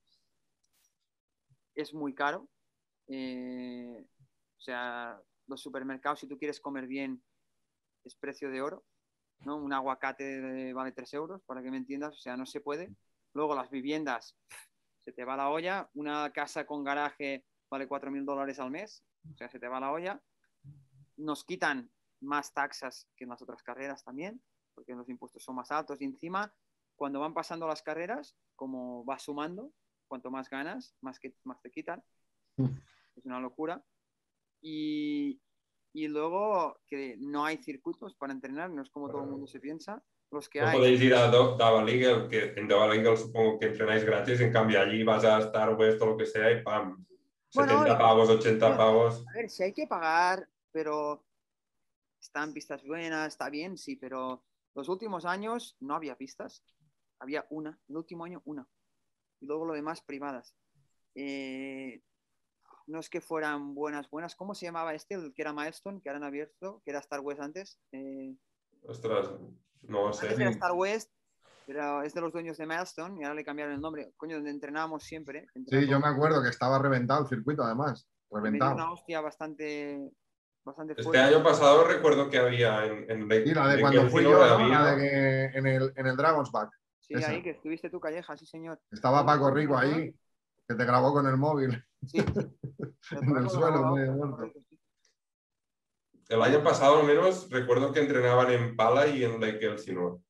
Speaker 1: es muy caro. Eh, o sea, los supermercados, si tú quieres comer bien, es precio de oro. ¿No? Un aguacate vale 3 euros, para que me entiendas, o sea, no se puede. Luego las viviendas, se te va la olla. Una casa con garaje vale 4.000 dólares al mes, o sea, se te va la olla. Nos quitan más taxas que en las otras carreras también, porque los impuestos son más altos. Y encima, cuando van pasando las carreras, como va sumando, cuanto más ganas, más, que, más te quitan.
Speaker 2: Mm.
Speaker 1: Es una locura. Y, y luego que no hay circuitos para entrenar, no es como todo el mundo se piensa. Los que
Speaker 3: No
Speaker 1: hay,
Speaker 3: podéis ir a League, que en Dava League supongo que entrenáis gratis, en cambio allí vas a Star West o lo que sea y pam,
Speaker 1: Bueno,
Speaker 3: 70
Speaker 1: y-
Speaker 3: pavos, 80 pavos.
Speaker 1: a ver, si hay que pagar, pero están pistas buenas, está bien, sí, pero los últimos años no había pistas, había una, el último año una, y luego lo demás privadas. Eh, no es que fueran buenas, buenas. ¿Cómo se llamaba este, el que era Milestone, que ahora han abierto, que era Star West antes? Eh,
Speaker 3: Ostras, no
Speaker 1: antes
Speaker 3: sé.
Speaker 1: era Star West, pero es de los dueños de Milestone y ahora le cambiaron el nombre. Coño, donde entrenábamos siempre.
Speaker 2: Sí, yo me acuerdo que estaba reventado el circuito, además.
Speaker 1: Me dio
Speaker 2: Reventado.
Speaker 1: una hostia bastante, bastante
Speaker 3: Este
Speaker 1: fuerte.
Speaker 3: año pasado recuerdo que había en, en
Speaker 2: Y la de cuando fui yo, ¿no?
Speaker 3: había-
Speaker 2: La de que en el, en el Dragon's Back.
Speaker 1: Sí,
Speaker 2: esa.
Speaker 1: ahí que estuviste tú, Calleja, sí, señor.
Speaker 2: Estaba Paco Rico ahí, que te grabó con el móvil.
Speaker 1: Sí. [LAUGHS]
Speaker 2: En el suelo, medio muerto.
Speaker 3: El año pasado al menos recuerdo que entrenaban en Pala y en Lake Elsinore.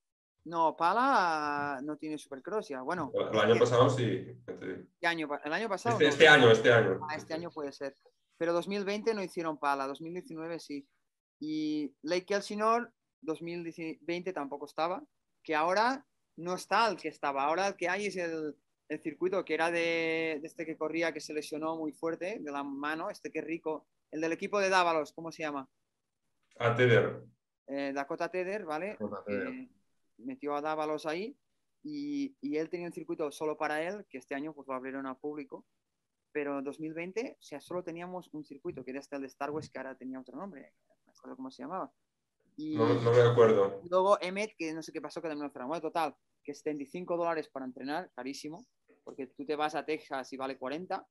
Speaker 1: No, Pala no tiene supercross ya. Bueno,
Speaker 3: El, año pasado sí.
Speaker 1: el año pasado.
Speaker 3: Este,
Speaker 1: no.
Speaker 3: este año, este año.
Speaker 1: Ah, este año puede ser. Pero 2020 no hicieron Pala, 2019 sí. Y Lake Elsinore 2020 tampoco estaba, que ahora no está el que estaba. Ahora el que hay es el, el circuito que era de, de este que corría, que se lesionó muy fuerte, de la mano, este que es rico, el del equipo de Dávalos, ¿cómo se llama?
Speaker 3: A Teder.
Speaker 1: Eh, Dakota Teder, ¿vale?
Speaker 2: Dakota Teder.
Speaker 1: Eh, metió a Dávalos ahí y, y él tenía un circuito solo para él, que este año pues lo abrieron al público. Pero en 2020, o sea, solo teníamos un circuito, que era este el de Star Wars, que ahora tenía otro nombre, no me acuerdo cómo se llamaba. Y
Speaker 3: No, no me acuerdo.
Speaker 1: luego Emmet, que no sé qué pasó, que también lo. Bueno, total, que es 75 dólares para entrenar, carísimo, porque tú te vas a Texas y vale 40.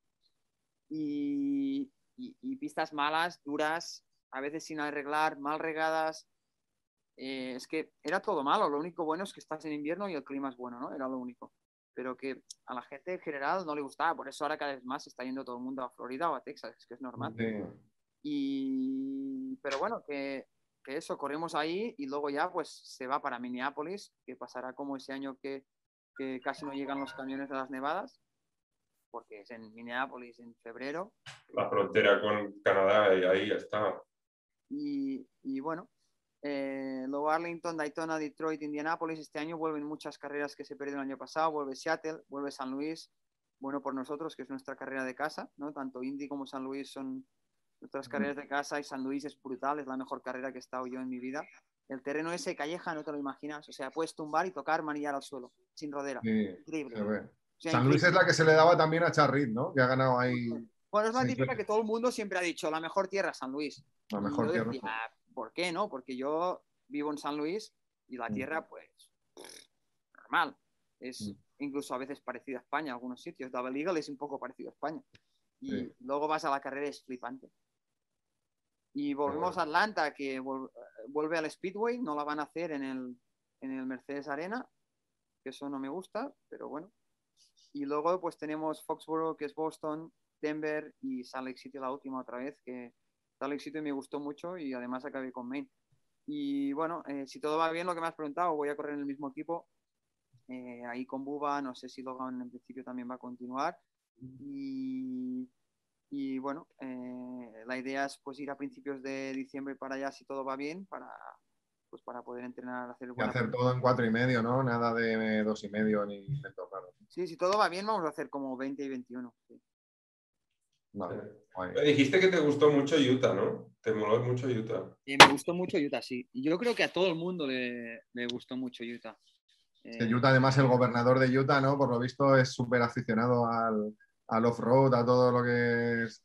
Speaker 1: Y, y- y pistas malas, duras, a veces sin arreglar, mal regadas. Eh, es que era todo malo. Lo único bueno es que estás en invierno y el clima es bueno, ¿no? Era lo único. Pero que a la gente en general no le gustaba. Por eso ahora cada vez más se está yendo todo el mundo a Florida o a Texas, es que es normal.
Speaker 2: Sí.
Speaker 1: Y, pero bueno, que, que eso, corremos ahí y luego ya pues se va para Minneapolis, que pasará como ese año que, que casi no llegan los camiones de las nevadas, porque es en Minneapolis en febrero.
Speaker 3: La frontera con Canadá y ahí ya está.
Speaker 1: Y, y bueno, eh, luego Arlington, Daytona, Detroit, Indianapolis. Este año vuelven muchas carreras que se perdieron el año pasado. Vuelve Seattle, vuelve San Luis. Bueno, por nosotros, que es nuestra carrera de casa, ¿no? Tanto Indy como San Luis son nuestras carreras de casa y San Luis es brutal, es la mejor carrera que he estado yo en mi vida. El terreno ese calleja, no te lo imaginas. O sea, puedes tumbar y tocar, manillar al suelo, sin rodera.
Speaker 2: Sí,
Speaker 1: Increíble. O sea,
Speaker 2: San Luis
Speaker 1: increíble.
Speaker 2: es la que se le daba también a Charrit, ¿no? Que ha ganado ahí
Speaker 1: Bueno, es la típica que todo el mundo siempre ha dicho, la mejor tierra San Luis.
Speaker 2: la
Speaker 1: Y
Speaker 2: mejor tierra.
Speaker 1: decía, ¿por qué no? Porque yo vivo en San Luis y la
Speaker 2: Mm.
Speaker 1: tierra, pues, normal. Es
Speaker 2: Mm.
Speaker 1: incluso a veces parecida a España, algunos sitios. Double Eagle es un poco parecido a España. Y
Speaker 2: Sí.
Speaker 1: luego vas a la carrera, es flipante. Y volvemos a Atlanta, que vol- vuelve al Speedway, no la van a hacer en el, en el Mercedes Arena, que eso no me gusta, pero bueno. Y luego pues tenemos Foxborough, que es Boston, Denver y Salt Lake City la última otra vez, que Salt Lake City me gustó mucho y además acabé con Maine. Y bueno, eh, si todo va bien, lo que me has preguntado, voy a correr en el mismo equipo. eh, ahí con Buba, no sé si Logan en principio también va a continuar. Y, y bueno, eh, la idea es pues ir a principios de diciembre para allá si todo va bien, para, pues, para poder entrenar, hacer
Speaker 2: Y hacer todo en cuatro y medio, ¿no? Nada de dos y medio ni raros.
Speaker 1: Sí, si todo va bien, vamos a hacer como 20 y 21. sí.
Speaker 2: Vale,
Speaker 3: dijiste que te gustó mucho Utah, ¿no? Te moló mucho Utah.
Speaker 1: Eh, me gustó mucho Utah, sí. Y yo creo que a todo el mundo le, le gustó mucho Utah. Eh,
Speaker 2: Utah, además, el gobernador de Utah, ¿no? Por lo visto es súper aficionado al, al off-road, a todo lo que es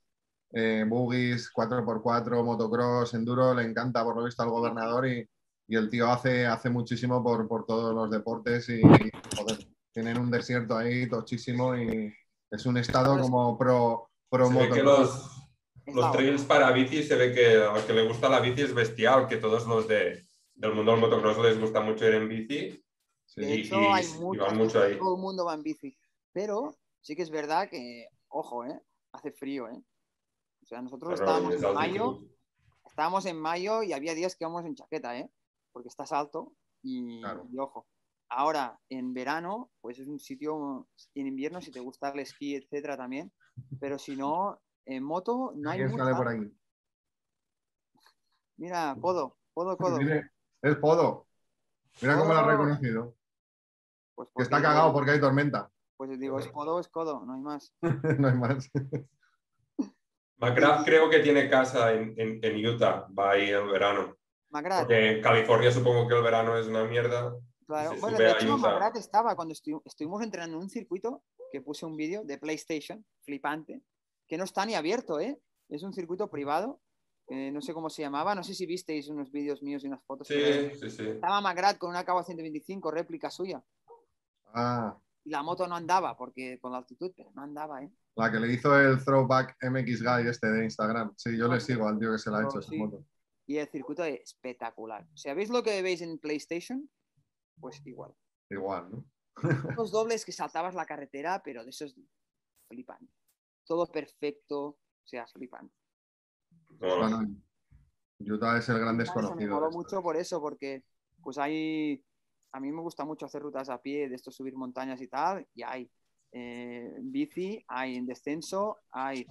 Speaker 2: eh, buggies, 4x4, motocross, enduro, le encanta por lo visto al gobernador y, y el tío hace, hace muchísimo por, por todos los deportes y, joder, tienen un desierto ahí tochísimo y es un estado como pro, pro
Speaker 3: Se ve que
Speaker 2: motocross.
Speaker 3: los, trails para bici se ve que a los que le gusta la bici es bestial, que todos los de, del mundo del motocross les gusta mucho ir en bici.
Speaker 2: Sí.
Speaker 1: De
Speaker 3: Y-
Speaker 1: hecho,
Speaker 3: y-
Speaker 1: hay
Speaker 3: y van mucho ahí.
Speaker 1: todo el mundo va en bici. Pero sí que es verdad que, ojo, ¿eh? hace frío. ¿eh? O sea, nosotros estábamos
Speaker 3: es
Speaker 1: en mayo, estábamos en mayo y había días que íbamos en chaqueta, ¿eh? porque estás alto y,
Speaker 2: Claro.
Speaker 1: y ojo. Ahora, en verano, pues es un sitio, en invierno, si te gusta el esquí, etcétera, también. Pero si no, en moto no hay
Speaker 2: ¿Quién
Speaker 1: mucha.
Speaker 2: sale por aquí?
Speaker 1: Mira, Podo, Podo, Codo.
Speaker 2: Mire, es Podo. Mira cómo lo ha reconocido.
Speaker 1: Pues porque
Speaker 2: está cagado porque hay tormenta.
Speaker 1: Pues digo, es Podo, es Codo, no hay más. [LAUGHS]
Speaker 2: no hay más.
Speaker 3: McGrath creo que tiene casa en, en- en Utah, va ahí en verano.
Speaker 1: Magrat,
Speaker 3: Porque en California supongo que el verano es una mierda.
Speaker 1: claro. Bueno, de
Speaker 3: a
Speaker 1: hecho. Magrat estaba cuando estu- estuvimos entrenando en un circuito que puse un vídeo de PlayStation, flipante, que no está ni abierto, ¿eh? Es un circuito privado, eh, no sé cómo se llamaba, no sé si visteis unos vídeos míos y unas fotos. que-
Speaker 3: Sí, sí, sí.
Speaker 1: Estaba Magrat con una Cabo 125, réplica suya,
Speaker 2: Ah,
Speaker 1: y la moto no andaba, porque con la altitud, pero no andaba, ¿eh?
Speaker 2: la que le hizo el throwback MX Guy este de Instagram. Sí, yo le sigo al tío que se la ha
Speaker 1: Oh,
Speaker 2: hecho esa
Speaker 1: sí.
Speaker 2: moto.
Speaker 1: Y el circuito es espectacular. ¿Sabéis lo que veis en PlayStation? Pues igual.
Speaker 2: Igual, ¿no? [LAUGHS]
Speaker 1: Los dobles que saltabas la carretera, pero de esos flipante. Todo perfecto, o sea, flipante.
Speaker 3: Mola.
Speaker 2: Bueno, Utah es el gran
Speaker 1: me
Speaker 2: desconocido. esto.
Speaker 1: mucho por eso, porque pues hay, a mí me gusta mucho hacer rutas a pie, de esto subir montañas y tal, y hay eh, bici, hay en descenso, hay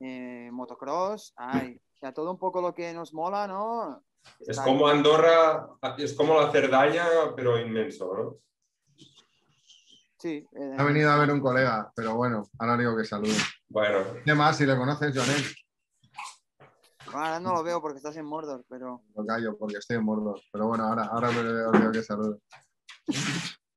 Speaker 1: eh, motocross, hay, o sea, todo un poco lo que nos mola, ¿no?
Speaker 3: Es como
Speaker 1: ahí.
Speaker 3: Andorra, es como la Cerdaña, pero inmenso, ¿no?
Speaker 1: Sí, eh,
Speaker 2: Ha venido a ver un colega, pero bueno, ahora digo que salude.
Speaker 3: Bueno,
Speaker 2: ¿Qué más? Si le conoces, Jonet,
Speaker 1: ahora no lo veo porque estás en Mordor, pero
Speaker 2: lo callo porque estoy en Mordor. Pero bueno, ahora, ahora me digo que salude.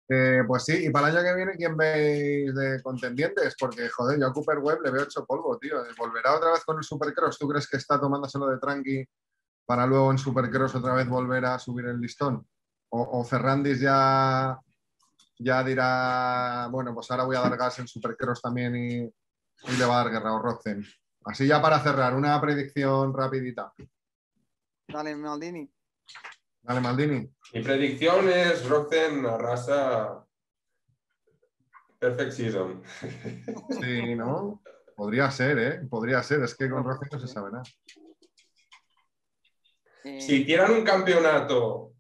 Speaker 2: Eh, pues sí, y para el año que viene, ¿quién veis de contendientes? Porque, joder, yo a Cooper Webb le veo hecho polvo, tío. ¿Volverá otra vez con el Supercross? ¿Tú crees que está tomándoselo de tranqui para luego en Supercross otra vez volver a subir el listón? ¿O, Ferrandis ya, ya dirá, bueno, pues ahora voy a dar gas en Supercross también y, le va a dar guerra o Rotzen? Así ya para cerrar, una predicción rapidita.
Speaker 1: dale, Maldini.
Speaker 2: Dale, Maldini.
Speaker 3: mi predicción es Roxen arrasa Perfect Season.
Speaker 2: Sí, ¿no? Podría ser, ¿eh? Podría ser. Es que con Rotzen no se sabe nada.
Speaker 1: Eh,
Speaker 3: Si hicieran un campeonato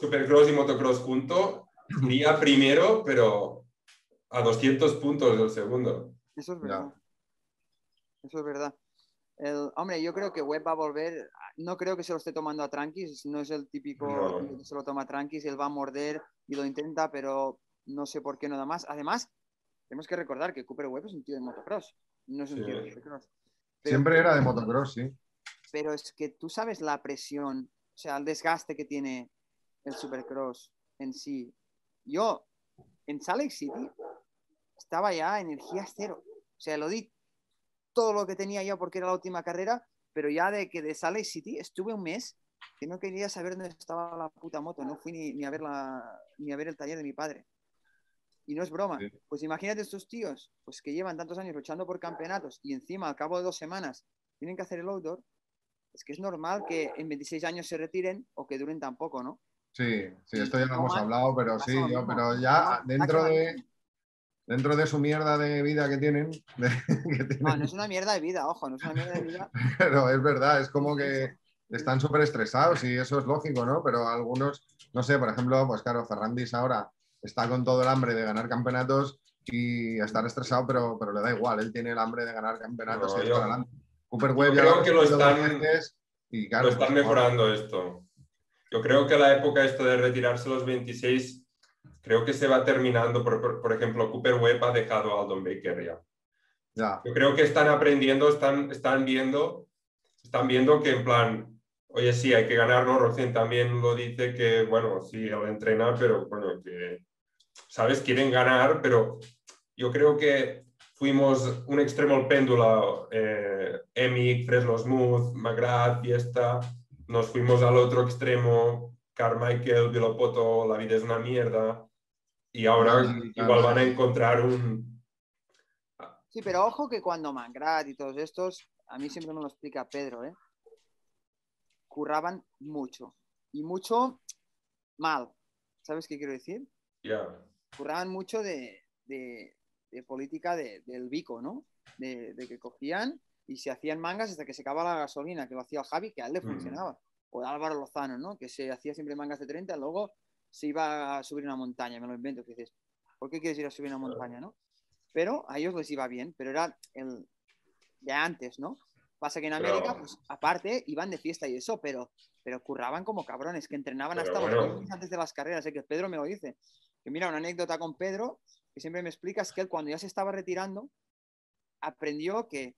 Speaker 3: Supercross y Motocross junto, iría primero, pero a 200 puntos del segundo.
Speaker 1: Eso es
Speaker 2: Ya.
Speaker 1: Eso es verdad. El, hombre, yo creo que Webb va a volver. No creo que se lo esté tomando a tranquis. No es el típico
Speaker 3: No.
Speaker 1: que se lo toma a tranquis. Él va a morder y lo intenta, pero no sé por qué nada más. Además, tenemos que recordar que Cooper Webb es un tío de motocross. No es un
Speaker 3: Sí.
Speaker 1: tío de motocross. Pero-
Speaker 2: Siempre era de motocross, sí.
Speaker 1: Pero es que tú sabes la presión, o sea, el desgaste que tiene el supercross en sí. Yo, en Salt Lake City, estaba ya energía cero. O sea, lo di todo lo que tenía yo porque era la última carrera, pero ya de que de Salt City estuve un mes que no quería saber dónde estaba la puta moto. No fui ni, ni a, ver la, ni a ver el taller de mi padre. Y no es broma.
Speaker 2: Sí.
Speaker 1: Pues imagínate estos tíos, pues que llevan tantos años luchando por campeonatos y encima al cabo de dos semanas tienen que hacer el outdoor. Es que es normal que en 26 años se retiren o que duren tan poco, ¿no?
Speaker 2: Sí, sí, esto ya lo
Speaker 1: No,
Speaker 2: hemos hablado, pero sí, yo, pero ya dentro de. Dentro de su mierda de vida que tienen, de- [LAUGHS] que tienen,
Speaker 1: No, no es una mierda de vida, ojo, no es una mierda de vida. [LAUGHS]
Speaker 2: pero es verdad, es como que están súper estresados y eso es lógico, ¿no? Pero algunos, no sé, por ejemplo, pues claro, Ferrandis ahora está con todo el hambre de ganar campeonatos y estar estresado, pero, pero le da igual, él tiene el hambre de ganar campeonatos
Speaker 3: No,
Speaker 2: y
Speaker 3: yo-
Speaker 2: para adelante. Cooper Webb ya
Speaker 3: creo que lo están-
Speaker 2: y claro,
Speaker 3: Lo están
Speaker 2: pues,
Speaker 3: mejorando esto. Yo creo que la época esto de retirarse los 26, creo que se va terminando. Por, por- por ejemplo, Cooper Webb ha dejado a Aldon Baker ya. Yo creo que están aprendiendo, están, están viendo, están viendo que en plan, oye, sí, hay que ganar, ¿no? Rocen también lo dice que, bueno, sí, él entrena, pero bueno, que, ¿sabes? Quieren ganar, pero yo creo que fuimos un extremo al péndulo, eh, Emic, Fresno Smooth, McGrath, Fiesta, nos fuimos al otro extremo, Carmichael, Vilopoto, la vida es una mierda, y ahora
Speaker 2: Sí, claro,
Speaker 3: igual van a encontrar un,
Speaker 1: Sí, pero ojo que cuando Mangrat y todos estos, a mí siempre me lo explica Pedro, ¿eh? Curraban mucho. Y mucho mal. ¿Sabes qué quiero decir?
Speaker 3: ya.
Speaker 1: curraban mucho de, de- de política de- del bico, ¿no? De, de que cogían y se hacían mangas hasta que se acababa la gasolina, que lo hacía el Javi, que a él le
Speaker 3: Mm.
Speaker 1: funcionaba. O Álvaro Lozano, ¿no? Que se hacía siempre mangas de 30, luego se iba a subir una montaña, me lo invento, que dices, ¿por qué quieres ir a subir una montaña, no? Pero a ellos les iba bien, pero era el de antes, ¿no? Pasa que en
Speaker 3: Pero-
Speaker 1: América, pues aparte, iban de fiesta y eso, pero, pero curraban como cabrones, que entrenaban hasta los antes de las carreras, ¿eh? que Pedro me lo dice. Que mira, una anécdota con Pedro, que siempre me explica, es que él cuando ya se estaba retirando, aprendió que,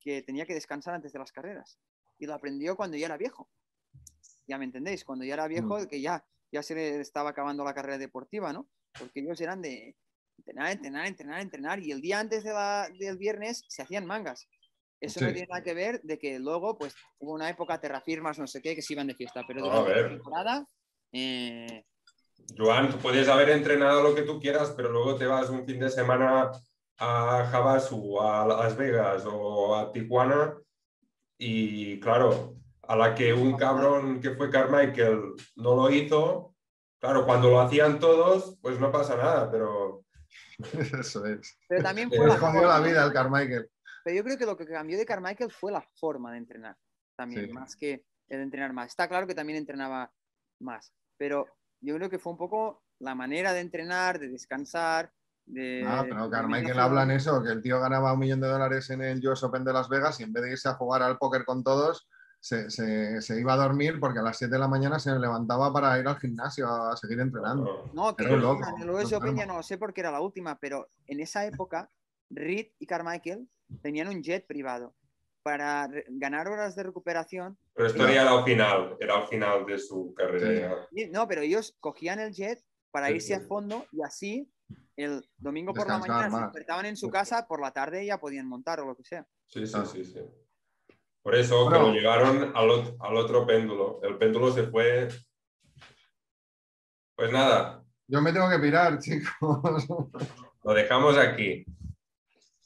Speaker 1: que tenía que descansar antes de las carreras. Y lo aprendió cuando ya era viejo. Ya me entendéis, cuando ya era viejo, que ya, ya se le estaba acabando la carrera deportiva, ¿no? Porque ellos eran de entrenar, entrenar, entrenar, entrenar, y el día antes de la- del viernes se hacían mangas. Eso no
Speaker 2: Sí.
Speaker 1: tiene nada que ver de que luego, pues, hubo una época, terrafirmas, no sé qué, que se iban de fiesta, pero
Speaker 3: No, a
Speaker 1: durante la temporada, eh,
Speaker 3: Joan, tú puedes haber entrenado lo que tú quieras, pero luego te vas un fin de semana a Havasu, a Las Vegas o a Tijuana y claro, a la que un cabrón que fue Carmichael no lo hizo, claro, cuando lo hacían todos, pues no pasa nada, pero [LAUGHS]
Speaker 2: Eso es.
Speaker 1: pero también fue
Speaker 2: Le
Speaker 1: la
Speaker 2: jodió la vida al Carmichael.
Speaker 1: Pero yo creo que lo que cambió de Carmichael fue la forma de entrenar, también,
Speaker 2: Sí.
Speaker 1: más que el de entrenar más. Está claro que también entrenaba más, pero yo creo que fue un poco la manera de entrenar, de descansar, de...
Speaker 2: Ah, pero
Speaker 1: de
Speaker 2: Carmichael habla en eso, que el tío ganaba un millón de dólares en el US Open de Las Vegas y en vez de irse a jugar al póker con todos, se, se- se iba a dormir porque a las 7 de la mañana se levantaba para ir al gimnasio a seguir entrenando.
Speaker 1: No, que ya
Speaker 2: enfermo.
Speaker 1: no lo sé porque era la última, pero en esa época Reed y Carmichael tenían un jet privado para ganar horas de recuperación.
Speaker 3: pero esto ya era al final, era al final de su carrera.
Speaker 1: No, pero ellos cogían el jet para
Speaker 3: Sí,
Speaker 1: irse a fondo y así el domingo por la mañana se
Speaker 2: más.
Speaker 1: despertaron en su casa, por la tarde ya podían montar o lo que sea.
Speaker 3: Sí, sí, sí. Por eso
Speaker 2: Bueno.
Speaker 3: que lo llevaron al, ot- al otro péndulo. El péndulo se fue. Pues nada,
Speaker 2: Yo me tengo que pirar, [LAUGHS] chicos.
Speaker 3: lo dejamos aquí.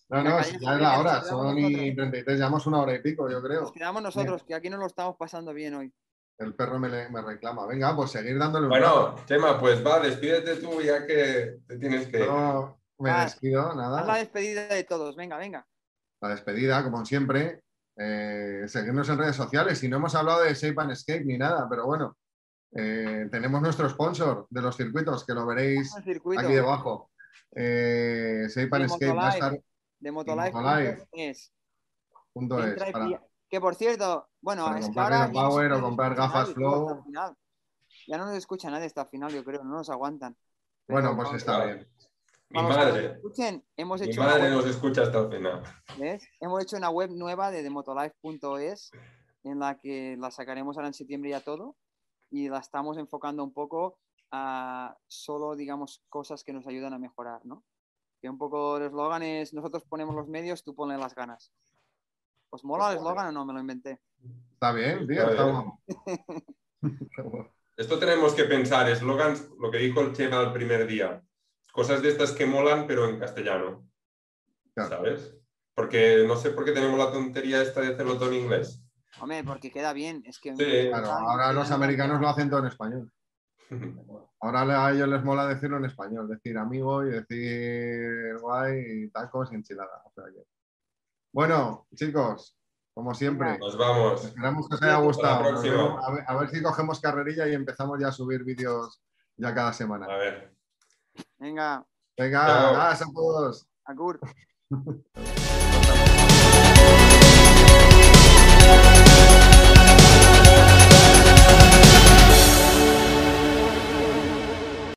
Speaker 2: No, no,
Speaker 1: ya
Speaker 2: si
Speaker 1: está
Speaker 2: ya es la
Speaker 1: nos
Speaker 2: hora, son y
Speaker 1: nosotros.
Speaker 2: 33, llevamos una hora y pico, yo
Speaker 1: Nos
Speaker 2: creo.
Speaker 1: quedamos nosotros, que aquí nos lo estamos pasando bien hoy.
Speaker 2: El perro me, le- me reclama. Venga, pues seguir dándole un
Speaker 3: Bueno, Chema, pues va, despídete tú ya que te tienes que ir.
Speaker 2: Yo me
Speaker 1: Ah,
Speaker 2: despido,
Speaker 1: Haz la
Speaker 2: nada.
Speaker 1: despedida de todos, venga, venga.
Speaker 2: La despedida, como siempre. Eh, seguirnos en redes sociales. Y no hemos hablado de Shape and Escape ni nada, pero bueno, eh, tenemos nuestro sponsor de los circuitos, que lo veréis
Speaker 1: circuito
Speaker 2: aquí debajo. Eh, Shape and
Speaker 1: De
Speaker 2: Escape va a estar
Speaker 1: de
Speaker 2: Motolife.
Speaker 1: Motolife es.
Speaker 2: punto para-
Speaker 1: Que por cierto, bueno,
Speaker 2: para
Speaker 1: es que
Speaker 2: comprar
Speaker 1: ahora
Speaker 2: Power o comprar gafas Flow.
Speaker 1: Ya no nos escucha nadie hasta el final, yo creo, no nos aguantan.
Speaker 2: Bueno, pues está bien.
Speaker 3: Mi
Speaker 1: que nos
Speaker 3: madre,
Speaker 1: escuchen, hemos
Speaker 3: mi
Speaker 1: hecho, una
Speaker 3: madre
Speaker 1: web,
Speaker 3: nos escucha hasta el final.
Speaker 1: ¿ves? hemos hecho una web nueva de demotolife.es en la que la sacaremos ahora en septiembre ya todo y la estamos enfocando un poco a solo, digamos, cosas que nos ayudan a mejorar, ¿no? Que un poco el eslogan es, nosotros ponemos los medios, tú ponle las ganas. ¿Os mola el eslogan o no? Me lo inventé.
Speaker 2: Está bien, tío.
Speaker 3: Está bien. [LAUGHS] Esto tenemos que pensar, eslogans, lo que dijo el Chema el primer día. Cosas de estas que molan, pero en castellano.
Speaker 2: Claro.
Speaker 3: ¿Sabes? Porque no sé por qué tenemos la tontería esta de hacerlo todo en inglés.
Speaker 1: Hombre, porque queda bien. Es que
Speaker 3: Sí.
Speaker 2: Claro, ahora los americanos lo hacen todo en español. [LAUGHS] Ahora a ellos les mola decirlo en español, decir amigo y decir guay y tacos y enchilada. O sea que- Bueno, chicos, como siempre,
Speaker 3: Nos vamos.
Speaker 2: esperamos que os haya gustado. A ver, a ver si cogemos carrerilla y empezamos ya a subir vídeos ya cada semana.
Speaker 3: A ver.
Speaker 1: Venga.
Speaker 2: Venga, gracias a todos.
Speaker 1: Agur. [LAUGHS]